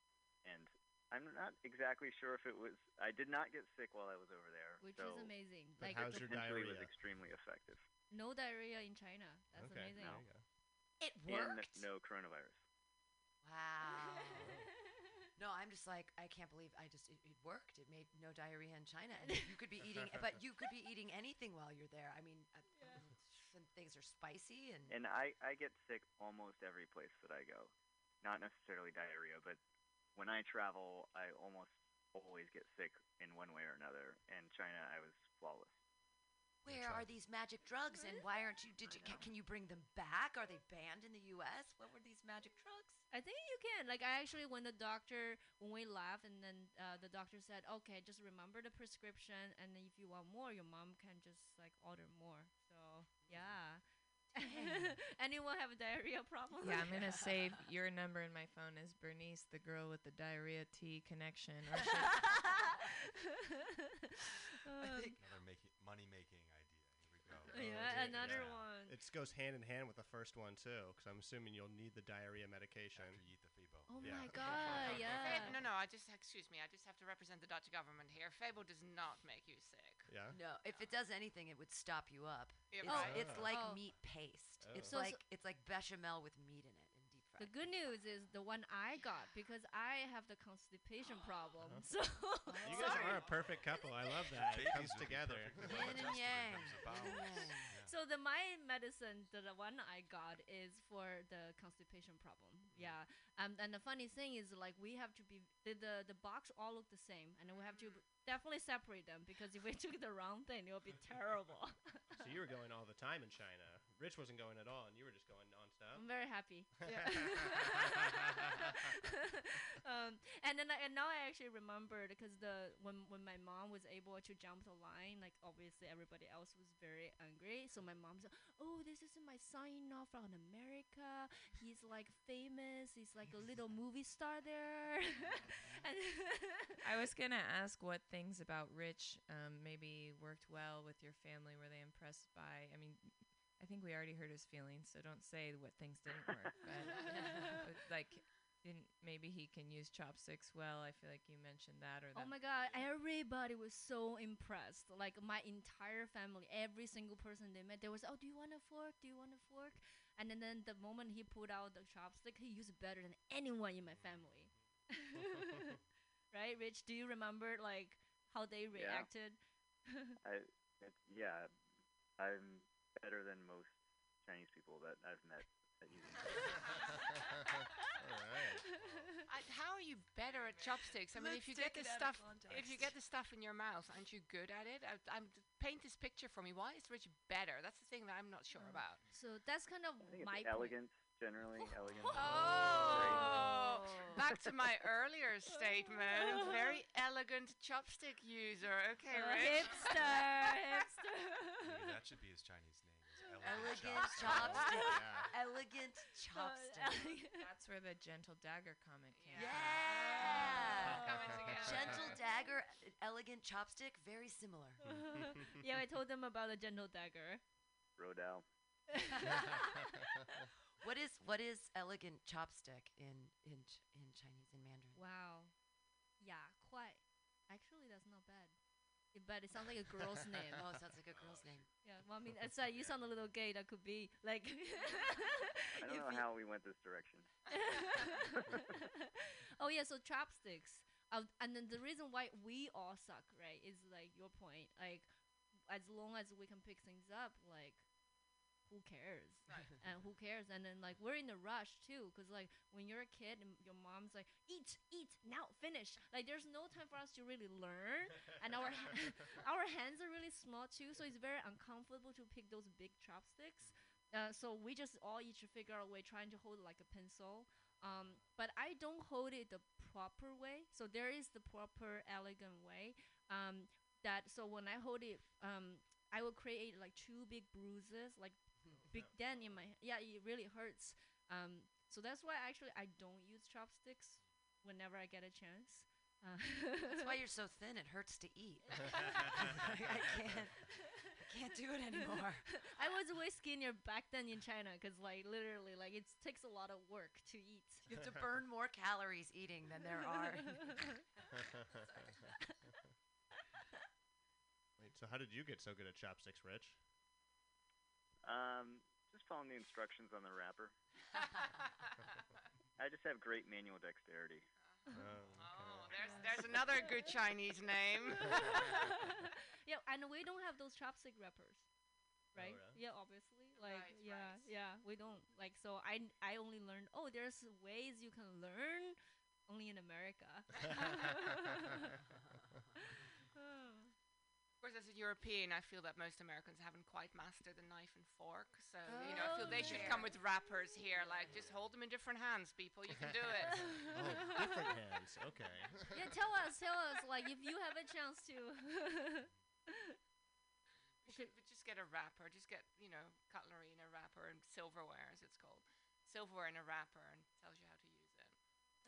and I'm not exactly sure if it was. I did not get sick while I was over there. Which so is amazing. But Like how's your potentially was extremely effective. no diarrhea in China. That's okay, amazing. No. you go. It And worked. no coronavirus. Wow. No, I'm just like I can't believe I just it, it worked. It made no diarrhea in China, and you could be *laughs* eating, but you could be eating anything while you're there. I mean, uh, some things are spicy, and And I, I get sick almost every place that I go. Not necessarily diarrhea, but when I travel, I almost always get sick in one way or another. And China, I was flawless. where are these magic drugs, and why aren't you? Did you? Can, can you bring them back? Are they banned in the U.S.? What were these magic drugs? I think you can. Like I actually, when the doctor, when we left, and then uh, the doctor said, "Okay, just remember the prescription, and then if you want more, your mom can just like order more." So yeah. *laughs* *laughs* Anyone have a diarrhea problem? Yeah, I'm gonna *laughs* save your number in my phone as Bernice, the girl with the diarrhea tea connection. Or should- Um, Another making money making Oh, oh, yeah, another Yeah. one. It goes hand in hand with the first one too, because I'm assuming you'll need the diarrhea medication. After you eat the Febo. Oh Yeah. my god, yeah. Fab- no, no, I just excuse me. I just have to represent the Dutch government here. Febo does not make you sick. Yeah. No, if it does anything, it would stop you up. Yeah, It's, right. it's oh. like Oh. meat paste. Oh. It's So- so- like it's like bechamel with meat in it and deep fried. The good news is the one I got because I have the constipation *gasps* problem. So You *laughs* guys are a perfect couple. I love that. It comes Babies would be together. Yin *laughs* and yang. terms of Yin and bowels. yang. Yeah. So the my medicine, the, the one I got is for the constipation problem. Yeah. Um, and the funny thing is like we have to be the, the the box all look the same, and then we have to definitely separate them because if we *laughs* took the wrong thing, it would be terrible. So you were going all the time in China. Rich wasn't going at all, and you were just going nonstop. I'm very happy. Yeah. *laughs* *laughs* um, and then I, and now I actually remembered because the when when my mom was able to jump the line, like obviously everybody else was very angry. So my mom said, "Oh, this is my son-in-law from America. He's like famous. He's like a *laughs* little movie star there." I was gonna ask what things about Rich um, maybe worked well with your family. Were they impressed by? I mean, I think we already heard his feelings, so don't say what things didn't work. But, *laughs* but like, didn't maybe he can use chopsticks well? I feel like you mentioned that, or Oh that. my god, everybody was so impressed. Like my entire family, every single person they met, they was, "Oh, do you want a fork? Do you want a fork?" And then, then the moment he pulled out the chopstick, he used it better than anyone in my family. *laughs* right, Rich? Do you remember like how they Yeah. reacted? *laughs* I, it, yeah, I'm better than most Chinese people that I've met at using. all right. I, how are you better at chopsticks? I mean, Let's if you get take the it out of stuff, if you get the stuff in your mouth, aren't you good at it? I, I'm paint this picture for me. Why is Rich better? That's the thing that I'm not sure oh. about. So that's kind of I think my it's point. elegance generally. elegance. *laughs* Oh, *laughs* back to my earlier statement. *laughs* Very elegant chopstick user. Okay, Uh, Rich. hipster, *laughs* hipster. Maybe that should be his Chinese name. is Elegant Chopstick. chopstick. Yeah. Elegant chopstick. That's where the Gentle Dagger comment came. from. Yeah. Gentle dagger, elegant chopstick, very similar. yeah, I told them about the gentle dagger. Rodale. What is what is elegant chopstick in in Ch- in Chinese in Mandarin? Wow. Yeah, quite. Actually, that's not bad. It- but it sounds like a girl's *laughs* name. Oh, it sounds like a girl's name. Yeah, well, I mean, it's like you sound a little gay. That could be like. *laughs* I don't know how we went this direction. *laughs* oh yeah, so chopsticks. Uh, and then the reason why we all suck, right, is like your point. Like, as long as we can pick things up, like, who cares? *laughs* and who cares? And then like we're in a rush too, cause like when you're a kid and your mom's like, eat, eat now, finish. Like there's no time for us to really learn, and our ha- *laughs* our hands are really small too, so it's very uncomfortable to pick those big chopsticks. Uh, so we just all each figure out a way trying to hold it like a pencil. Um, but I don't hold it the proper way. So there is the proper elegant way. Um, that so when I hold it, um, I will create like two big bruises, like big dent in my yeah, it really hurts. Um, so that's why actually I don't use chopsticks whenever I get a chance. Uh, That's why *laughs* you're so thin. It hurts to eat. *laughs* I can't. I Can't do it anymore. *laughs* I was way skinnier back then in China because, like, literally, like it takes a lot of work to eat. You have to burn more calories eating than there are. Wait, so how did you get so good at chopsticks, Rich? Um, just following the instructions on the wrapper. *laughs* I just have great manual dexterity. Oh, there's there's another good Chinese name. *laughs* yeah, and we don't have those chopstick wrappers, right? really? Yeah, obviously. Like, Right, yeah, right. yeah, we don't. Like, so I I only learned. Oh, there's ways you can learn only in America. *laughs* Of course, as a European, I feel that most Americans haven't quite mastered the knife and fork. So, you know, I feel they should come with wrappers here. Like, just hold them in different hands, people. You can do it. *laughs* Oh, different hands. Okay. *laughs* yeah, tell us, tell us. Like, if you have a chance to. We should we just get a wrapper. Just get, you know, cutlery in a wrapper and silverware, as it's called. Silverware in a wrapper and tells you how to use it.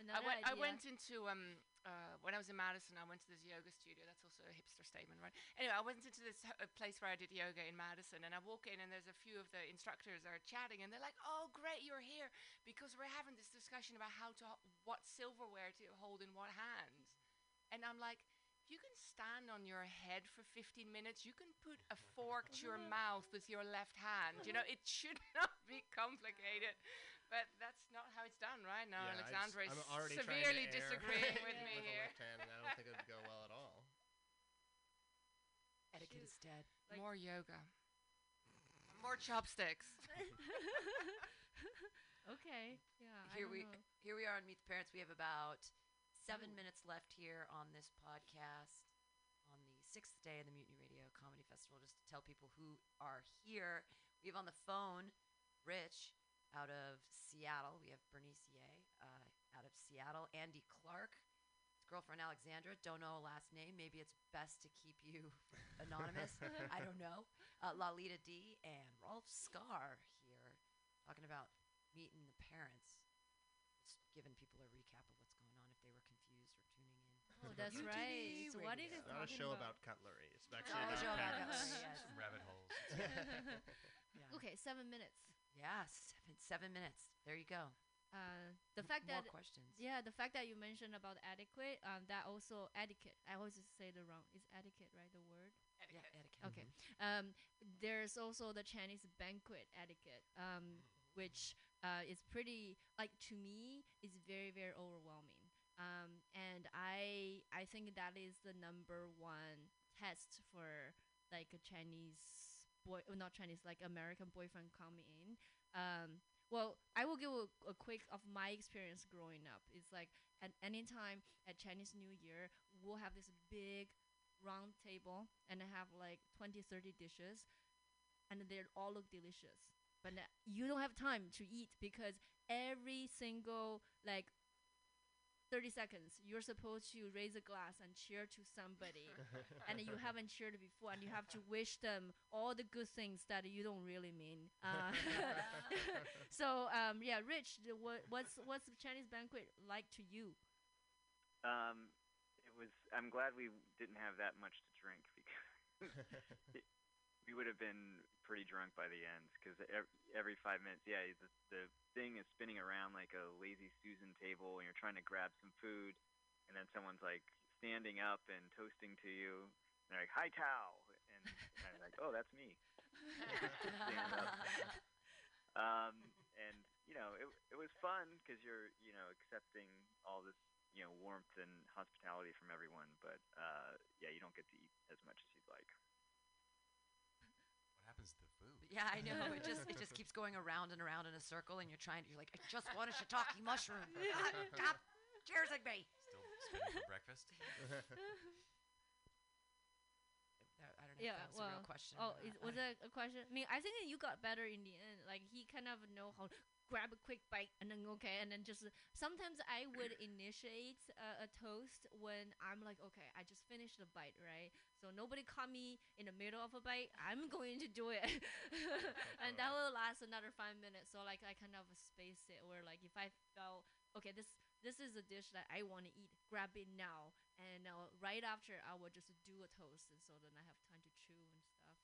I Another went, I went into um uh, when I was in Madison. I went to this yoga studio. That's also a hipster statement, right? Anyway, I went into this place where I did yoga in Madison, and I walk in, and there's a few of the instructors are chatting, and they're like, "Oh, great, you're here because we're having this discussion about how to what silverware to hold in what hands." And I'm like. You can stand on your head for 15 minutes, you can put a fork to your mouth with your left hand. You know, it should *laughs* not be complicated, but that's not how it's done, right? Now, Yeah, I just- Alexandra is I'm already severely disagreeing *laughs* with me with the here. left hand, and I don't think it would go well at all. *laughs* Etiquette is dead. More yoga. More chopsticks. *laughs* okay. Yeah. I Here don't we know. here we are on Meet the Parents. We have about seven minutes left here on this podcast on the sixth day of the Mutiny Radio Comedy Festival. Just to tell people who are here, we have on the phone Rich out of Seattle. We have Bernice Ye uh, out of Seattle. Andy Clark, his girlfriend Alexandra. Don't know a last name. Maybe it's best to keep you *laughs* anonymous. I don't know. Uh, Lalita D and Rolf Scar here talking about meeting the parents. Just giving people a recap of what's going on if they were confused or tuning in. Oh, that's UTD right. So what are you radio. guys Not a show about? about cutlery. It's actually a about show about cutlery, yes. Some rabbit holes. *laughs* *laughs* Yeah. Okay, seven minutes. Yeah, seven, seven minutes. There you go. Uh, the M- fact more that questions. yeah, the fact that you mentioned about adequate, um, that also etiquette. I always say the wrong. Is etiquette right? The word. Yeah, etiquette. Okay. Um, there's also the Chinese banquet etiquette, um, which uh, is pretty like to me is very very overwhelming. Um, and I I think that is the number one test for like a Chinese boy, well, not Chinese, like American boyfriend coming in. Um, well, I will give a, a quick of my experience growing up. It's like at any time at Chinese New Year, we'll have this big round table and have like 20, 30 dishes, and they all look delicious. But na- you don't have time to eat because every single like 30 seconds. You're supposed to raise a glass and cheer to somebody. *laughs* And you haven't cheered before and you have to wish them all the good things that you don't really mean. Uh, *laughs* so um, yeah rich the, what, what's what's the chinese banquet like to you? Um, it was. I'm glad we didn't have that much to drink because *laughs* it, we would have been pretty drunk by the end. Because every, every five minutes, yeah, the, the thing is spinning around like a lazy Susan table, and you're trying to grab some food, and then someone's like standing up and toasting to you. And they're like, "Hi, Tao," and I'm like, "Oh, that's me." *laughs* Stand up. um, and you know, it it was fun because you're you know accepting all this you know warmth and hospitality from everyone, but uh, yeah, you don't get to eat as much as you'd like. What happens to the food? Yeah, I know. It just it just *laughs* keeps going around and around in a circle, and you're trying to. You're like, I just want a shiitake mushroom. *laughs* God, stop cheersing me. Still spinning for breakfast? *laughs* That- don't know yeah if that was well a real question. oh is, was it a question? I mean i think you got better in the end like he kind of know how to grab a quick bite and then okay and then just sometimes i would *coughs* initiate uh, a toast when i'm like okay i just finished the bite right? So nobody caught me in the middle of a bite i'm going to do it. *laughs* And that will last another five minutes. So like i kind of space it where like if i felt okay this this is a dish that i want to eat grab it now and uh, right after i will just do a toast and so then i have time to chew and stuff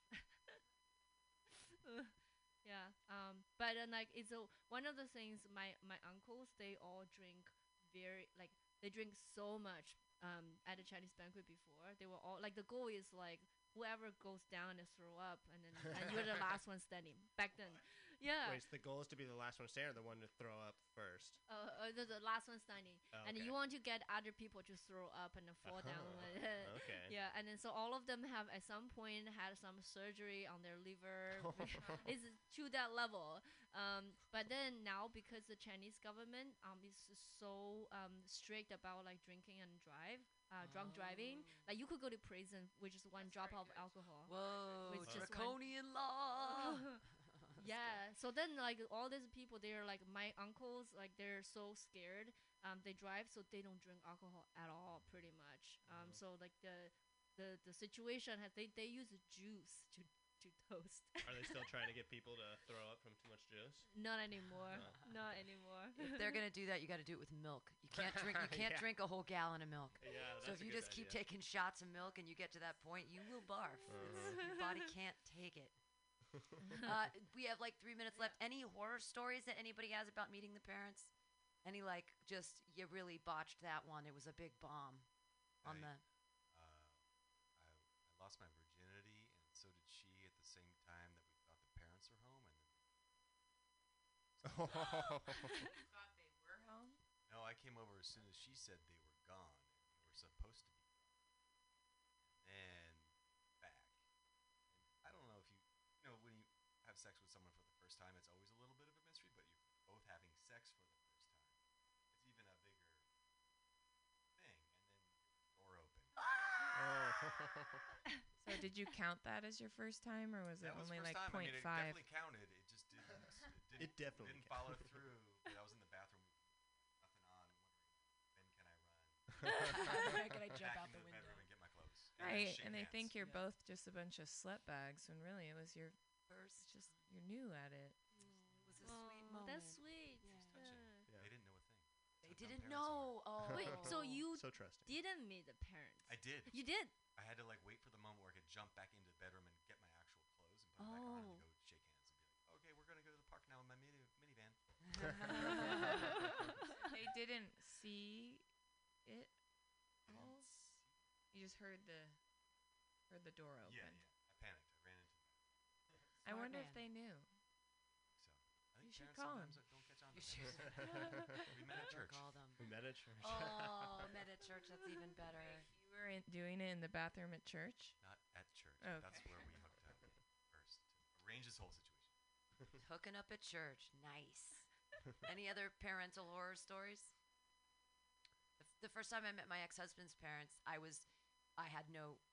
*laughs* yeah. Um, but uh, like it's a, one of the things my my uncles they all drink very like they drink so much um at a Chinese banquet before. They were all like the goal is like whoever goes down and throw up and then and you're the last *laughs* one standing back then. Yeah. Wait, so the goal is to be the last one standing or the one to throw up first? Uh, uh, the, the last one standing, Oh, and okay. you want to get other people to throw up and then fall down. Oh, *laughs* okay. Yeah, and then so all of them have at some point had some surgery on their liver. *laughs* *laughs* it's to that level. Um, but then now because the Chinese government um is so um strict about like drinking and drive, uh, drunk driving, like you could go to prison with just one drop of alcohol. Whoa, with just one- draconian law. Yeah. So then, like all these people, they're like my uncles. Like they're so scared. Um, they drive, so they don't drink alcohol at all, pretty much. Um, so like the the the situation has they they use juice *laughs* to to toast. Are they still trying to get *laughs* people to throw up from too much juice? Not anymore. No. *laughs* Not anymore. if they're gonna do that, you got to do it with milk. You can't drink. You can't Yeah. drink a whole gallon of milk. Yeah, so if a you good just keep taking shots of milk and you get to that point, you will barf. It's- Your body can't take it. Uh, we have like three minutes left. Any horror stories that anybody has about meeting the parents? Any like just you really botched that one? It was a big bomb on the. Uh, I, I lost my virginity, and so did she at the same time that we thought the parents were home, and then *laughs* *laughs* Thought they were home. no, I came over as soon as she said they were gone, and they were supposed to be gone, and then back. And I don't know if you, you know, when you have sex with someone for the first time, it's always a little bit of a mystery, but you're both having sex for the first time. It's even a bigger thing, and then door open. *laughs* So did you count that as your first time, or was it was only first like time. I point mean, it five? definitely counted. It just didn't. It, *laughs* didn't, It definitely didn't follow through. But I was in the bathroom, nothing on, wondering when can I run? *laughs* When can I jump Back out into the window? and get my clothes. Right, shake and they think you're Yeah. both just a bunch of slut bags when really it was your First, just you're new at it. Mm. it was a Aw, sweet moment. That's sweet. Yeah. Touching. Yeah. They didn't know a thing. They That's how didn't parents are. know. Oh, Wait, so *laughs* you so trusting. didn't meet the parents? I did. You did. I had to like wait for the moment where I could jump back into the bedroom and get my actual clothes and put them back on and Oh. go shake hands and be like, okay, we're gonna go to the park now in my mini- minivan. *laughs* they didn't see it I didn't see- You just heard the heard the door open. Yeah, yeah. I panicked. I ran into that. I Smart wonder if they knew. So I You should call sometimes 'em. don't catch on. You should. things. *laughs* we met at Never church. called 'em. We met at church. Oh, *laughs* met at church. That's even better. You were in, doing it in the bathroom at church. Not at church. Okay. That's where we hooked up first to arrange this whole situation. *laughs* Hooking up at church. Nice. Any other parental horror stories? The, f- the first time I met my ex-husband's parents, I was, I had no, cl-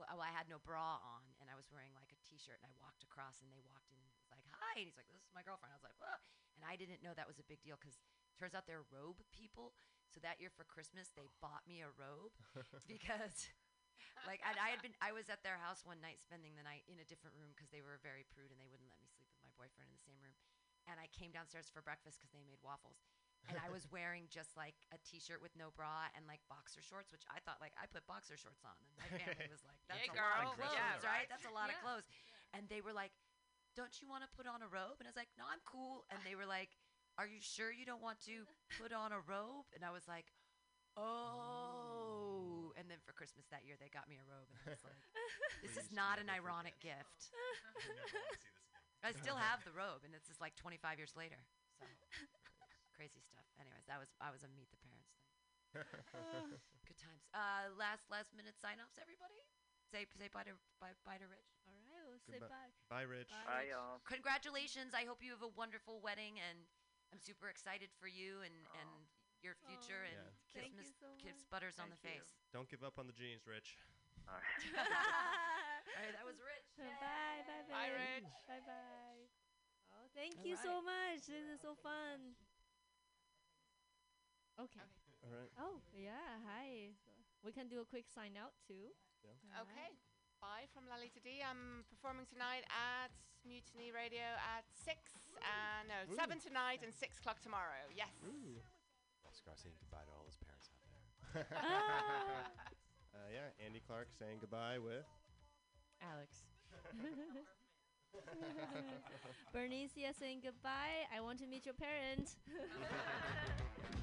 well, I had no bra on, and I was wearing like a t-shirt, and I walked across, and they walked in, and was like, "Hi," and he's like, "This is my girlfriend." I was like, "Whoa," and I didn't know that was a big deal because turns out they're robe people. So that year for Christmas, they oh. bought me a robe *laughs* because *laughs* like and I had been I was at their house one night spending the night in a different room because they were very prude and they wouldn't let me sleep with my boyfriend in the same room. And I came downstairs for breakfast because they made waffles. And I was wearing just like a t-shirt with no bra and like boxer shorts, which I thought like I put boxer shorts on, and my *laughs* family was like, "That's Yeah, a lot of clothes, Yeah, right? right. That's a lot of Yeah. clothes." And they were like, "Don't you want to put on a robe?" And I was like, "No, I'm cool." And they were like, "Are you sure you don't want to put on a robe?" And I was like, "Oh." And then for Christmas that year, they got me a robe, and I was like, *laughs* "This We is not an ironic forget. gift." *laughs* I never want to see this again. I still have the robe, and this is like 25 years later. So crazy stuff. Anyways, that was I was a meet the parents thing. *laughs* Good times. Uh, last last minute sign offs, everybody. Say say bye to bye bye to Rich. All right, we'll say bye. Bye, Rich. Bye. Bye, y'all. Congratulations! I hope you have a wonderful wedding, and I'm super excited for you and and your future. Aw. And Yeah. kiss Thank you Miss so kiss much. butters on the you. face. Don't give up on the jeans, Rich. All *laughs* right. All right, that was Rich. Bye, bye, bye. Bye, Rich. Bye, bye. Oh, thank All you so much. This is so fun. Okay. All right. Oh, yeah. Hi. We can do a quick sign out too. All Okay. right. Bye from Lalita D. I'm performing tonight at Mutiny Radio at 6. Uh, no, 7 tonight and 6 o'clock tomorrow. Yes. Oscar saying goodbye to all his parents out there. Ah. *laughs* uh, yeah, Andy Clark saying goodbye with. Alex. *laughs* Bernice Ye saying goodbye. I want to meet your parents. *laughs*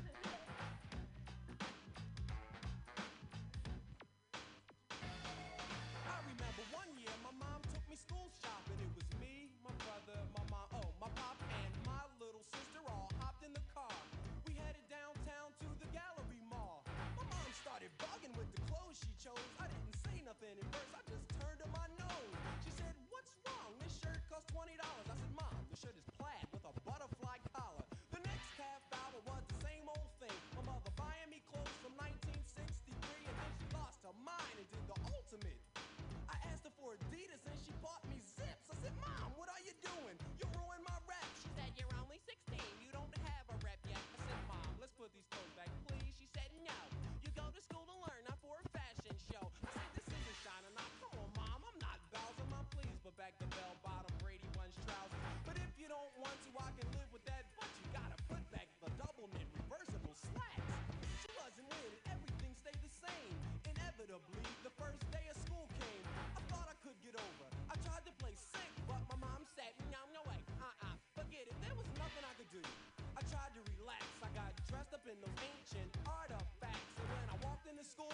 school shopping. It was me, my brother, my mom, oh, my pop, and my little sister all hopped in the car. We headed downtown to the gallery mall. My mom started bugging with the clothes she chose. I didn't say nothing at first, I just turned to my nose. She said, What's wrong? This shirt costs $20. I said, Mom, the shirt is There was nothing I could do. I tried to relax. I got dressed up in those ancient artifacts. And when I walked into school,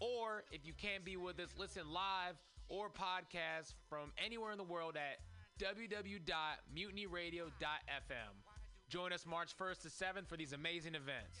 Or if you can't be with us, listen live or podcast from anywhere in the world at www.mutinyradio.fm. Join us March 1st to 7th for these amazing events.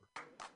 Listen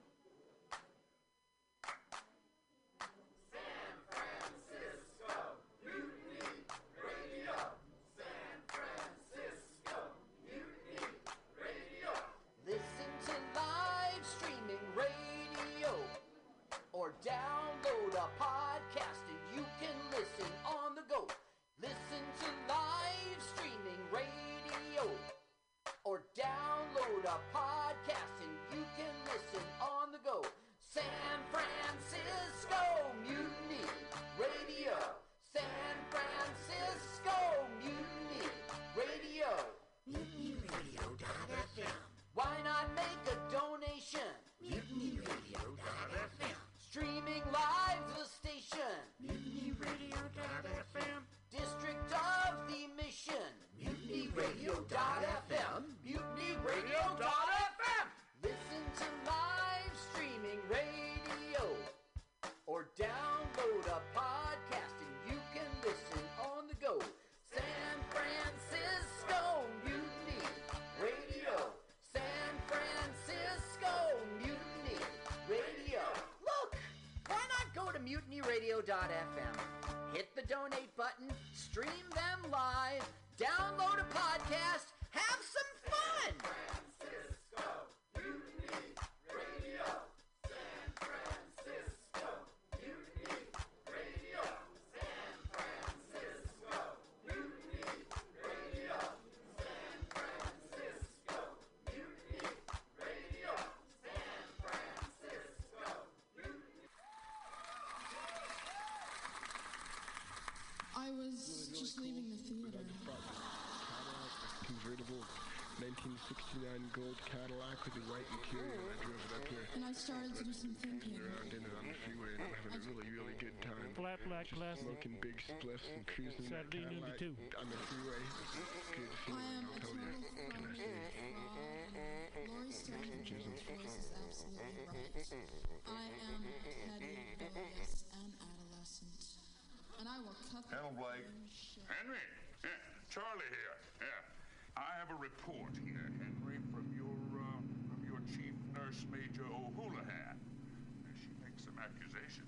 mutinyradio.fm? Hit the donate button, stream just leaving the theater. convertible 1969 gold Cadillac with the white interior. I drove it up here. And I started to do some thinking. Around in it on the freeway and I'm having a really, really good time. Flat black Just classic. Smoking big spliffs and cruising in that Saturday noon to Cadillac on the freeway. Good feeling, I'll tell you. Can I say? Laurie Stone's voice is absolutely right. I am petty, rebellious, and adolescent. And I will the Hello, Blake. Henry, yeah, Charlie here. Yeah, I have a report here, Henry, from your uh, from your chief nurse, Major O'Houlihan. She makes some accusations,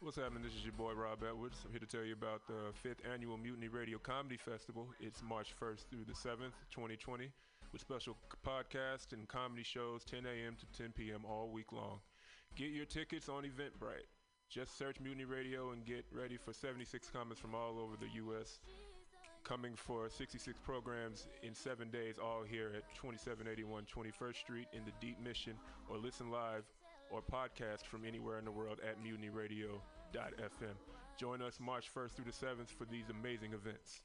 What's happening? This is your boy Rob Edwards. I'm here to tell you about the fifth annual Mutiny Radio Comedy Festival. It's March 1st through the 7th, 2020, with special podcasts and comedy shows 10 a.m. to 10 p.m. all week long. Get your tickets on Eventbrite. Just search Mutiny Radio and get ready for 76 comments from all over the U.S. Coming for 66 programs in seven days, all here at 2781 21st Street in the Deep Mission, or listen live or podcast from anywhere in the world at mutinyradio.fm. Join us March 1st through the 7th for these amazing events.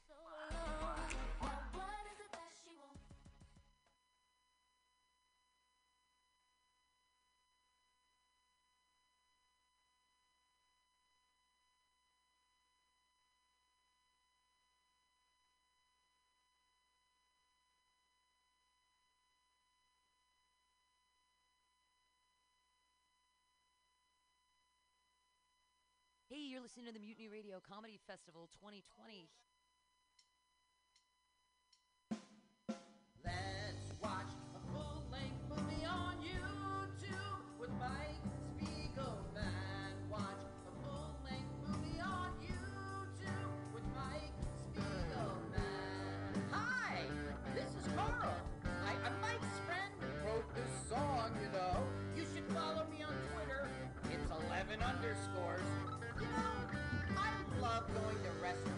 You're listening to the Mutiny Radio Comedy Festival 2020. Let's watch a full-length movie on YouTube with Mike Spiegelman. Watch a full-length movie on YouTube with Mike Spiegelman. Hi, this is Carl. I, I'm Mike's friend who wrote this song, you know. You should follow me on Twitter. It's 11 underscores. Going to restaurants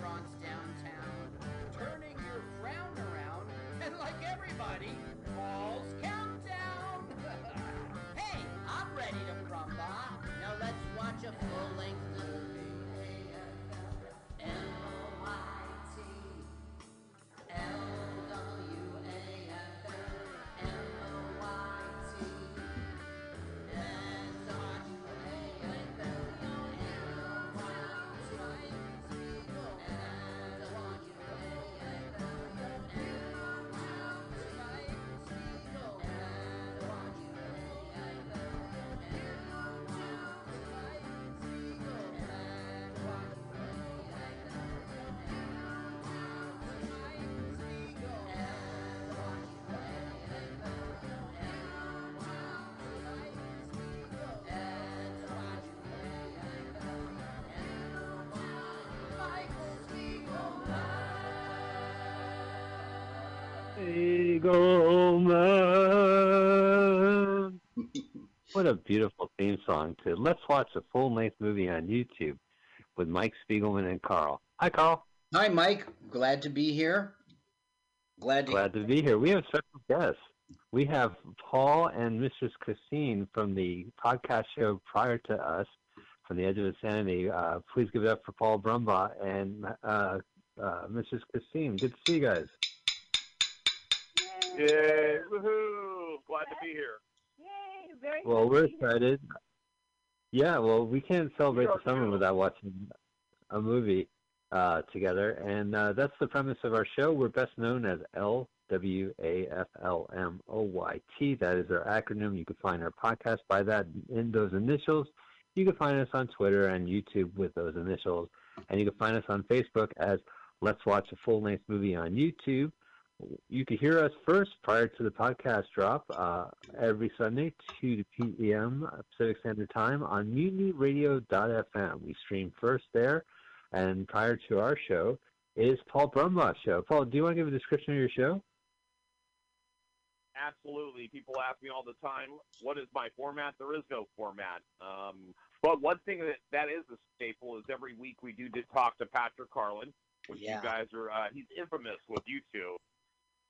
Spiegelman. what a beautiful theme song to Let's Watch a Full Length Movie on YouTube with Mike Spiegelman and Carl. Hi, Carl. Hi, Mike. Glad to be here. Glad to. Glad to be here. We have special guests. We have Paul and Mrs. Christine from the podcast show prior to us, from the Edge of Insanity. Uh, please give it up for Paul Brumbaugh and uh, uh, Mrs. Christine. Good to see you guys. Yay! Woohoo! Glad to be here. Yay! Very Well, we're excited. Yeah, well, we can't celebrate the summer without watching a movie uh, together, and uh, that's the premise of our show. We're best known as L W A F L M O Y T. That is our acronym. You can find our podcast by that in those initials. You can find us on Twitter and YouTube with those initials. And you can find us on Facebook as Let's Watch a Full Length Movie on YouTube. You can hear us first prior to the podcast drop uh, every Sunday, 2 to p.m. Pacific Standard Time on mutinyradio.fm. We stream first there, and prior to our show is Paul Brumbaugh's show. Paul, do you want to give a description of your show? Absolutely. People ask me all the time, what is my format? There is no format. Um, but one thing that, that is a staple is every week we do talk to Patrick Carlin, which Yeah. you guys are, uh, he's infamous with you two.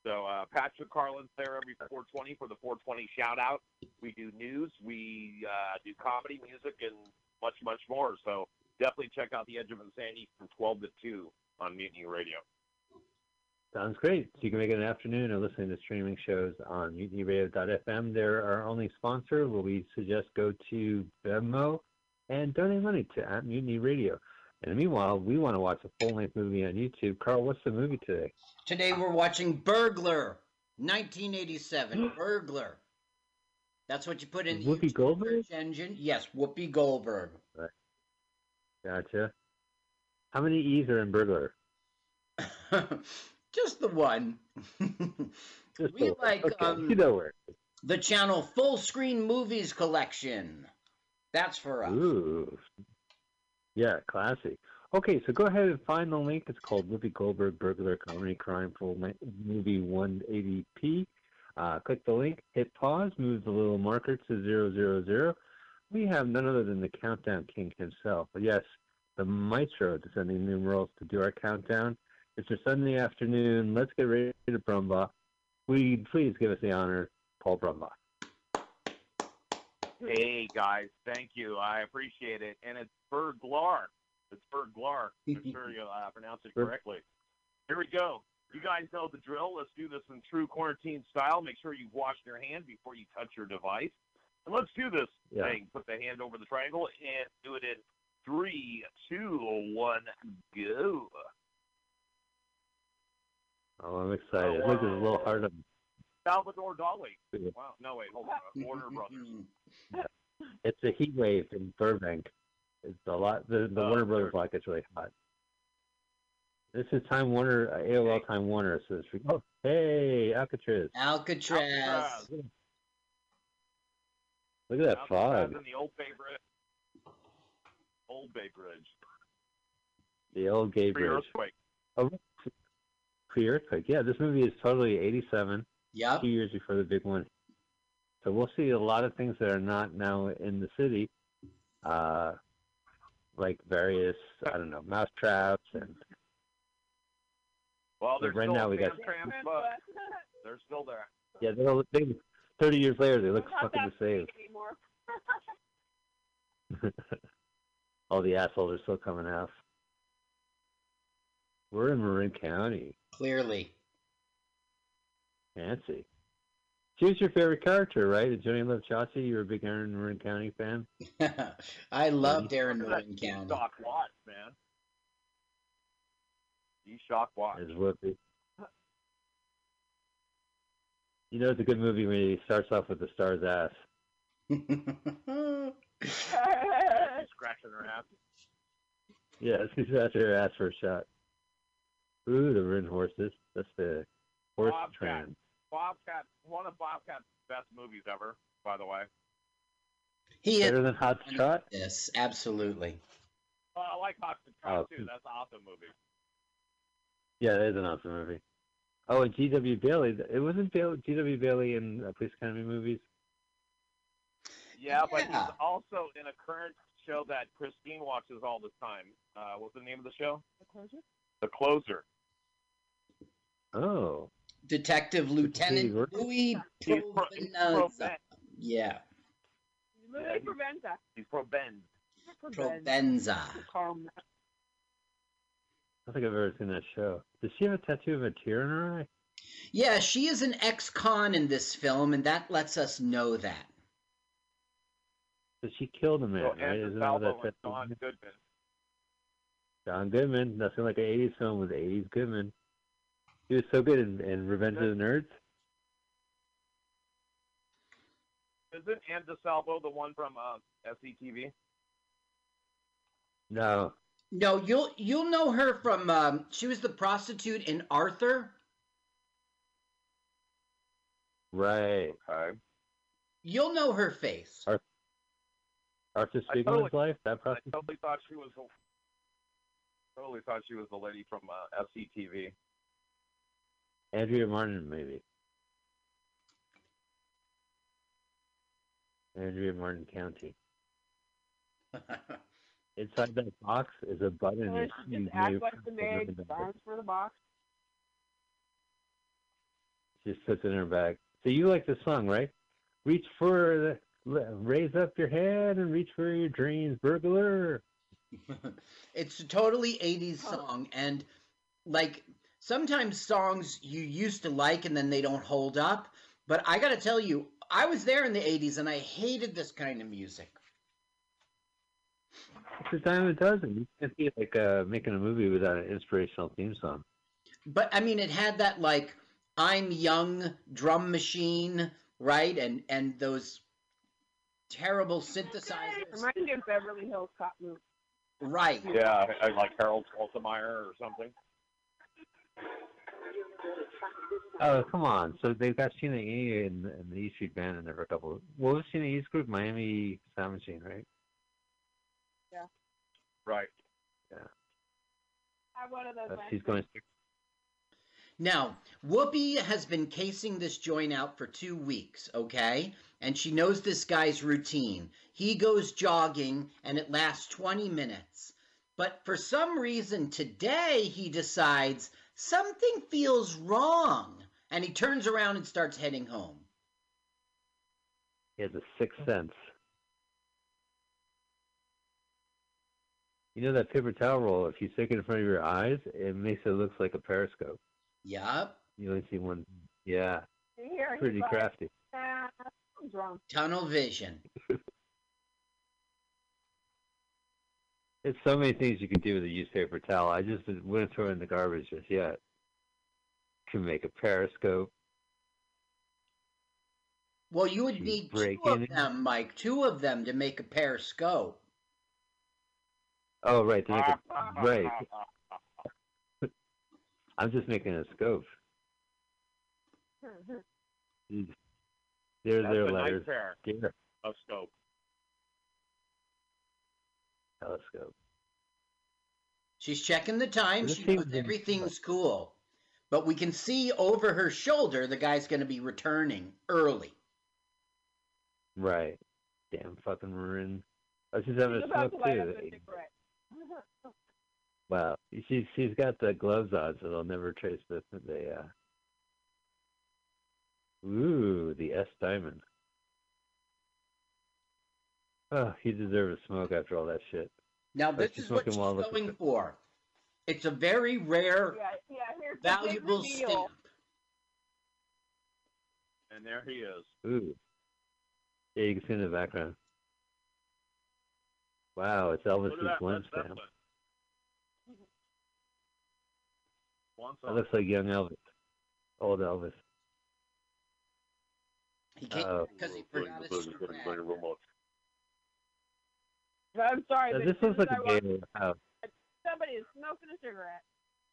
So uh, Patrick Carlin's there every 420 for the 420 shout out. We do news, we uh, do comedy, music, and much, much more. So definitely check out The Edge of Insanity from 12 to 2 on Mutiny Radio. Sounds great. So you can make it an afternoon or listening to streaming shows on mutinyradio.fm. They're our only sponsor we suggest go to Venmo and donate money to at Mutiny Radio. And meanwhile, we want to watch a full length movie on YouTube. Carl, what's the movie today? Today we're watching Burglar, 1987. *gasps* Burglar. That's what you put in the Whoopi Goldberg? engine. Yes, Whoopi Goldberg. Right. Gotcha. How many E's are in burglar? *laughs* Just the one. *laughs* Just we the one. like Okay, um, you know where. the channel Full Screen Movies Collection. That's for us. Ooh. Yeah, classy. Okay, so go ahead and find the link. It's called Whoopi Goldberg Burglar Comedy Crime Full Movie 180p. Uh, click the link, hit pause, move the little marker to 000. We have none other than the Countdown King himself. Yes, the maestro descending numerals to do our countdown. It's a Sunday afternoon. Let's get ready to Brumbaugh. We please give us the honor, Paul Brumbaugh. Hey guys, thank you. I appreciate it. And it's Berglar. It's Berglar. *laughs* I'm sure you uh, pronounce it correctly. Here we go. You guys know the drill. Let's do this in true quarantine style. Make sure you've washed your hand before you touch your device. And let's do this Yeah. thing. Put the hand over the triangle and do it in three, two, one, go. Oh, I'm excited. Look, it's a little hard on Salvador Dali. Wow. No, wait, hold on. *laughs* Warner Brothers. *laughs* It's a heat wave in Burbank. It's a lot. The, the Oh, Warner Brothers sure. block gets really hot. This is Time Warner, uh, AOL Time Warner. So it's, oh, hey, Alcatraz. Alcatraz. Look at that Alcatraz fog. in the Old Bay Bridge. Old Bay Bridge. The old gay Pre bridge. earthquake. Oh, pre-earthquake. Yeah, this movie is totally 87. Yep. Two years before the big one. So we'll see a lot of things that are not now in the city, uh, like various, I don't know, mouse traps and Well, But there's right still now we got- Sam Tramp, but *laughs* they're still there. yeah, they're, all- they, 30 years later they look Not fucking the same. *laughs* *laughs* All the assholes are still coming out. We're in Marin County. Clearly. Fancy. She was your favorite character, right? Did Johnny Love Chachi? You were a big Erin Marin County fan? *laughs* I loved Erin Look Marin County. Shock watch, man. He shock watch. As Whoopi. You know it's a good movie when he starts off with the star's ass. *laughs* Scratching her ass. Yeah, *laughs* she's after her ass for a shot. Ooh, the Rin horses. That's the horse Bobcat. trend. Bobcat, one of Bobcat's best movies ever, by the way. He is Better is than Hot Shot. Yes, absolutely. Uh, I like Hot to Trot Oh, too. That's an awesome movie. Yeah, that is an awesome movie. Oh, and G.W. Bailey. It wasn't G.W. Bailey in uh, Police Academy movies. Yeah, but he's also in a current show that Christine watches all the time. Uh, what's the name of the show? The closer? The Closer. Oh, Detective Lieutenant Steve, Louis He's pro, he's pro Provenza. Yeah, Louis Yeah, Provenza. He's pro Ben. Provenza. I don't think I've ever seen that show. Does she have a tattoo of a tear in her eye? Yeah, she is an ex-con in this film, and that lets us know that. So she killed a man, So right? Andrew Isn't that what that and tattoo Goodman. John Goodman. Nothing like an 80s film with 80s Goodman. He was so good in, in Revenge of the Nerds. Isn't Anne DeSalvo the one from uh, SCTV? No. No, you'll you'll know her from. Um, she was the prostitute in Arthur. Right. Okay. You'll know her face. Ar- Arthur I Spiegelman's totally, life. That I totally thought she was. The, totally thought she was the lady from uh, SCTV. Andrea Martin, maybe. Andrea Martin County. *laughs* Inside that box is a button. So you- just act move- like the maid, signs for the box. Just puts it in her bag. So you like the song, right? Reach for the, raise up your head and reach for your dreams, burglar. *laughs* It's a totally 80s song and like sometimes songs you used to like and then they don't hold up, but I got to tell you, I was there in the 80s and I hated this kind of music. It's the time it doesn't. You can't be like uh, making a movie without an inspirational theme song. But I mean it had that like I'm young drum machine, right? And and those terrible synthesizers. Reminds me of Beverly Hills Cop movie. Right. Yeah, I- like Harold Faltermeyer or something. Oh, come on. So they've got Sheena E and, and the E Street Band and there for a couple. What was Sheena E's group? Miami Sound Machine, right? Yeah. Right. Yeah. I one of those. Uh, she's going. Now, Whoopi has been casing this joint out for two weeks, okay? And she knows this guy's routine. He goes jogging and it lasts 20 minutes. But for some reason today, he decides something feels wrong. And he turns around and starts heading home. He has a sixth sense. You know that paper towel roll, if you stick it in front of your eyes, it makes it look like a periscope. Yup. You only see one. Yeah. Here, Pretty crafty. "Ah, Tunnel vision. *laughs* It's so many things you can do with a used paper towel. I just wouldn't throw it in the garbage just yet. Can make a periscope. Well, you would need two break of in- them, Mike. Two of them to make a periscope. Oh, right. To make a, *laughs* right. *laughs* I'm just making a scope. *laughs* Jeez. There's That's their a nice letters. pair Yeah. of scope. Telescope. She's checking the time. This She knows everything's cool. But we can see over her shoulder the guy's going to be returning early. Right. Damn fucking maroon. Oh, she's having She's a about smoke to too. up a cigarette. *laughs* Wow. She's she's got the gloves on, so they'll never trace the the. Uh... Ooh, the S diamond. Oh, he deserves a smoke after all that shit. Now, Like this she's is what smoking she's while looking going for. It's a very rare, Yeah, yeah. Here's valuable reveal. stamp. And there he is. Ooh. Yeah, you can see in the background. Wow, it's Elvis's Look that Lens Led stamp. Zeppelin. One That looks like young Elvis. Old Elvis. He came Uh-oh. because he forgot his strap. I'm sorry, Now, this as soon looks like as I a walked- house. somebody is smoking a cigarette.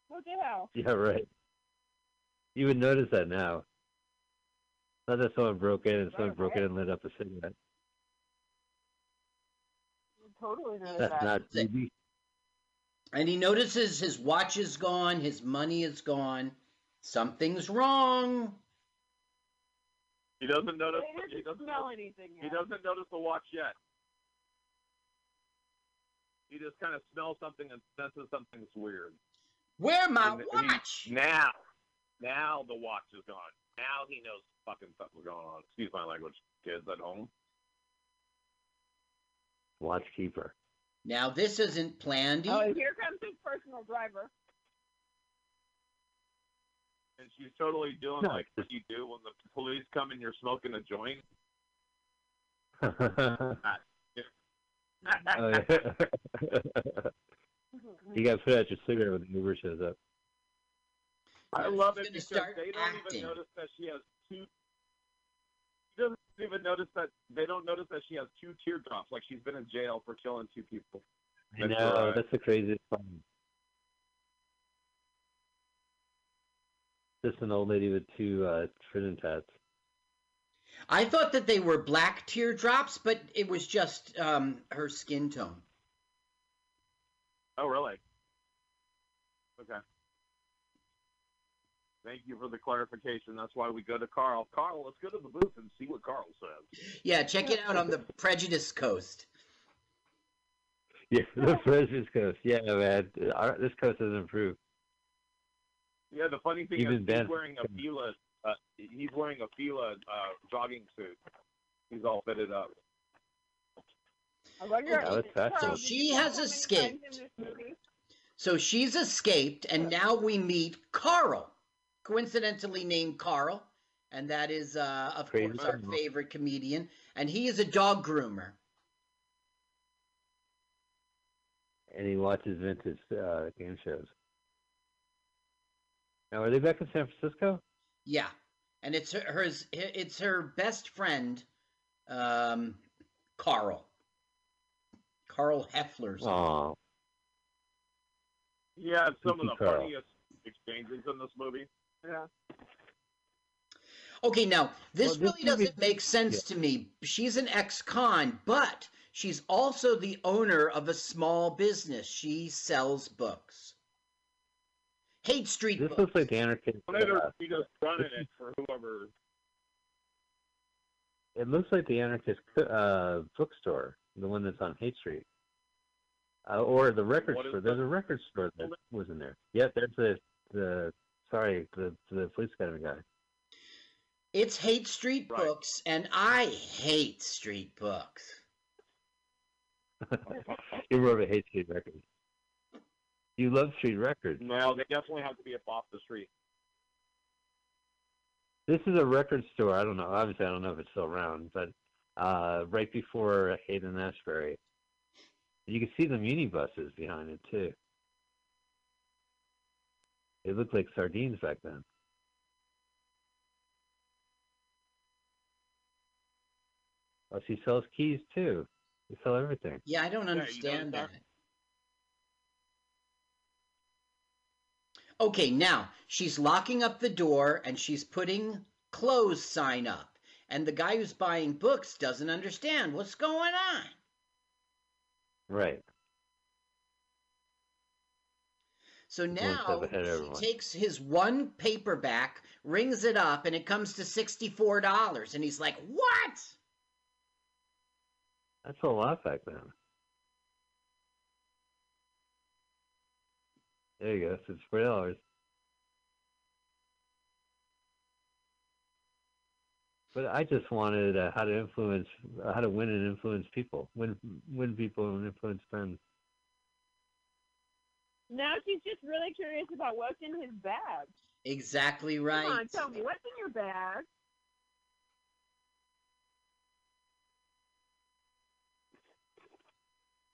What the hell? Yeah, right. You would notice that now. Not that someone broke in and someone broke in and lit up a cigarette. Totally know That's that. not TV. And he notices his watch is gone, his money is gone. Something's wrong. He doesn't notice. He didn't doesn't. smell anything He doesn't notice the watch yet. He just kind of smells something and senses something's weird. Where my And he- watch? now, now the watch is gone. Now he knows fucking something's going on. Excuse my language, kids at home. Watchkeeper. Now this isn't planned. Oh, either. here comes his personal driver. And she's totally doing No, like what you do when the police come and you're smoking a joint. *laughs* Oh, yeah. *laughs* you got to put out your cigarette when the Uber shows up. I love she's it gonna because start they don't acting. even notice that she has two. She doesn't even notice that they don't notice that she has two teardrops, like she's been in jail for killing two people. I That's know right. that's the craziest part. Just an old lady with two uh, prison tats. I thought that they were black teardrops, but it was just um, her skin tone. Oh, really? Okay. Thank you for the clarification. That's why we go to Carl. Carl, let's go to the booth and see what Carl says. Yeah, check it out on the Prejudice Coast. Yeah, the President's Coast. Yeah, man, our, this coast has improved. Yeah, the funny thing Even is Ben- he's wearing a Fila. Uh, he's wearing a Fila uh, jogging suit. He's all fitted up. I wonder That was Carl, fascinating. did She has escaped. times in this movie? So she's escaped, and now we meet Carl, coincidentally named Carl, and that is, uh, of Crazy course, our favorite comedian, and he is a dog groomer. And he watches vintage uh, game shows. Now, are they back in San Francisco? Yeah, and it's her, hers. It's her best friend, um, Carl. Carl Hefler's. Oh, He had some of the Carl. funniest exchanges in this movie. Yeah. Okay, now this Well, this really movie- doesn't make sense to me. She's an ex-con, but she's also the owner of a small business. She sells books. Haight Street this books. looks like the anarchist. Whenever Uh, he just running it for whoever. it looks like the anarchist uh, bookstore, the one that's on Haight Street, uh, or the record What is store. the- There's a record store that was in there. Yep, there's the the sorry the the police academy guy. It's Haight Street Right. books, and I hate street books. You're more of a Hate Street record. You love Street Records. No, they definitely have to be up off the street. This is a record store. I don't know. Obviously, I don't know if it's still around, but uh, right before Haight-Ashbury, you can see the muni buses behind it too. It looked like sardines back then. Oh, she sells keys too. They sell everything. Yeah, I don't Yeah, you understand notice that. Okay, now she's locking up the door and she's putting close sign up. And the guy who's buying books doesn't understand what's going on. Right. So now he takes his one paperback, rings it up, and it comes to $64. And he's like, What? That's a lot back then. There you go. It's four dollars. But I just wanted uh, how to influence, uh, how to win and influence people, win, win people and influence friends. Now she's just really curious about what's in his bag. Exactly right. Come on, tell me what's in your bag.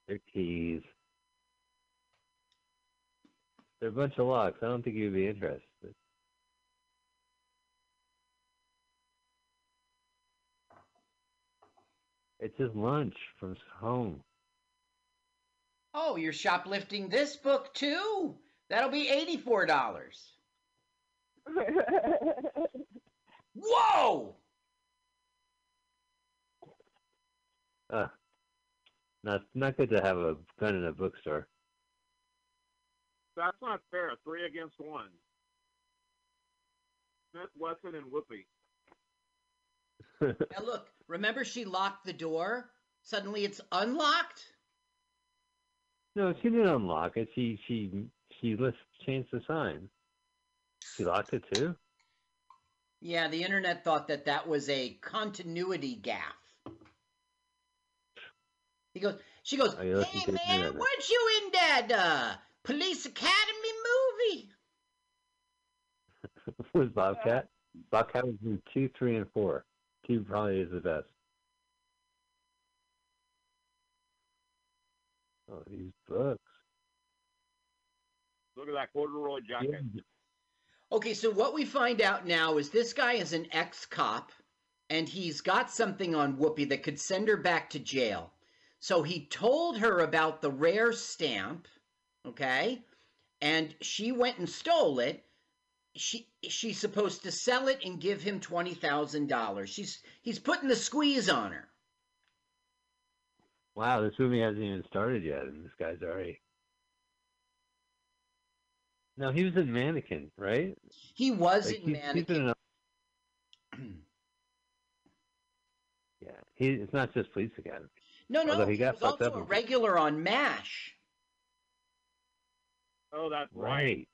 Their keys. They're a bunch of locks. I don't think you'd be interested. It's his lunch from home. Oh, you're shoplifting this book too? That'll be $84. *laughs* Whoa! Uh, not not good to have a gun in a bookstore. That's not fair. Three against one. Smith, Wesson, and Whoopi. *laughs* Now look, remember she locked the door? Suddenly it's unlocked? No, she didn't unlock it. She she she list changed the sign. She locked it too. Yeah, the internet thought that that was a continuity gaffe. He goes, she goes, you listen hey man, internet. weren't you in that uh, Police Academy movie? *laughs* was Bobcat. Bobcat was in two, three, and four. Two probably is the best. Oh, these books. Look at that corduroy jacket. Okay, so what we find out now is this guy is an ex cop and he's got something on Whoopi that could send her back to jail. So he told her about the rare stamp, okay? And she went and stole it. She she's supposed to sell it and give him $20,000. She's he's putting the squeeze on her. Wow, this movie hasn't even started yet, and this guy's already. No, he was in Mannequin, right? He was Like, in Mannequin. been in a- yeah, he. It's not just Police Academy. No, no, Although he, he got was also up a regular on MASH. Oh, that's Right.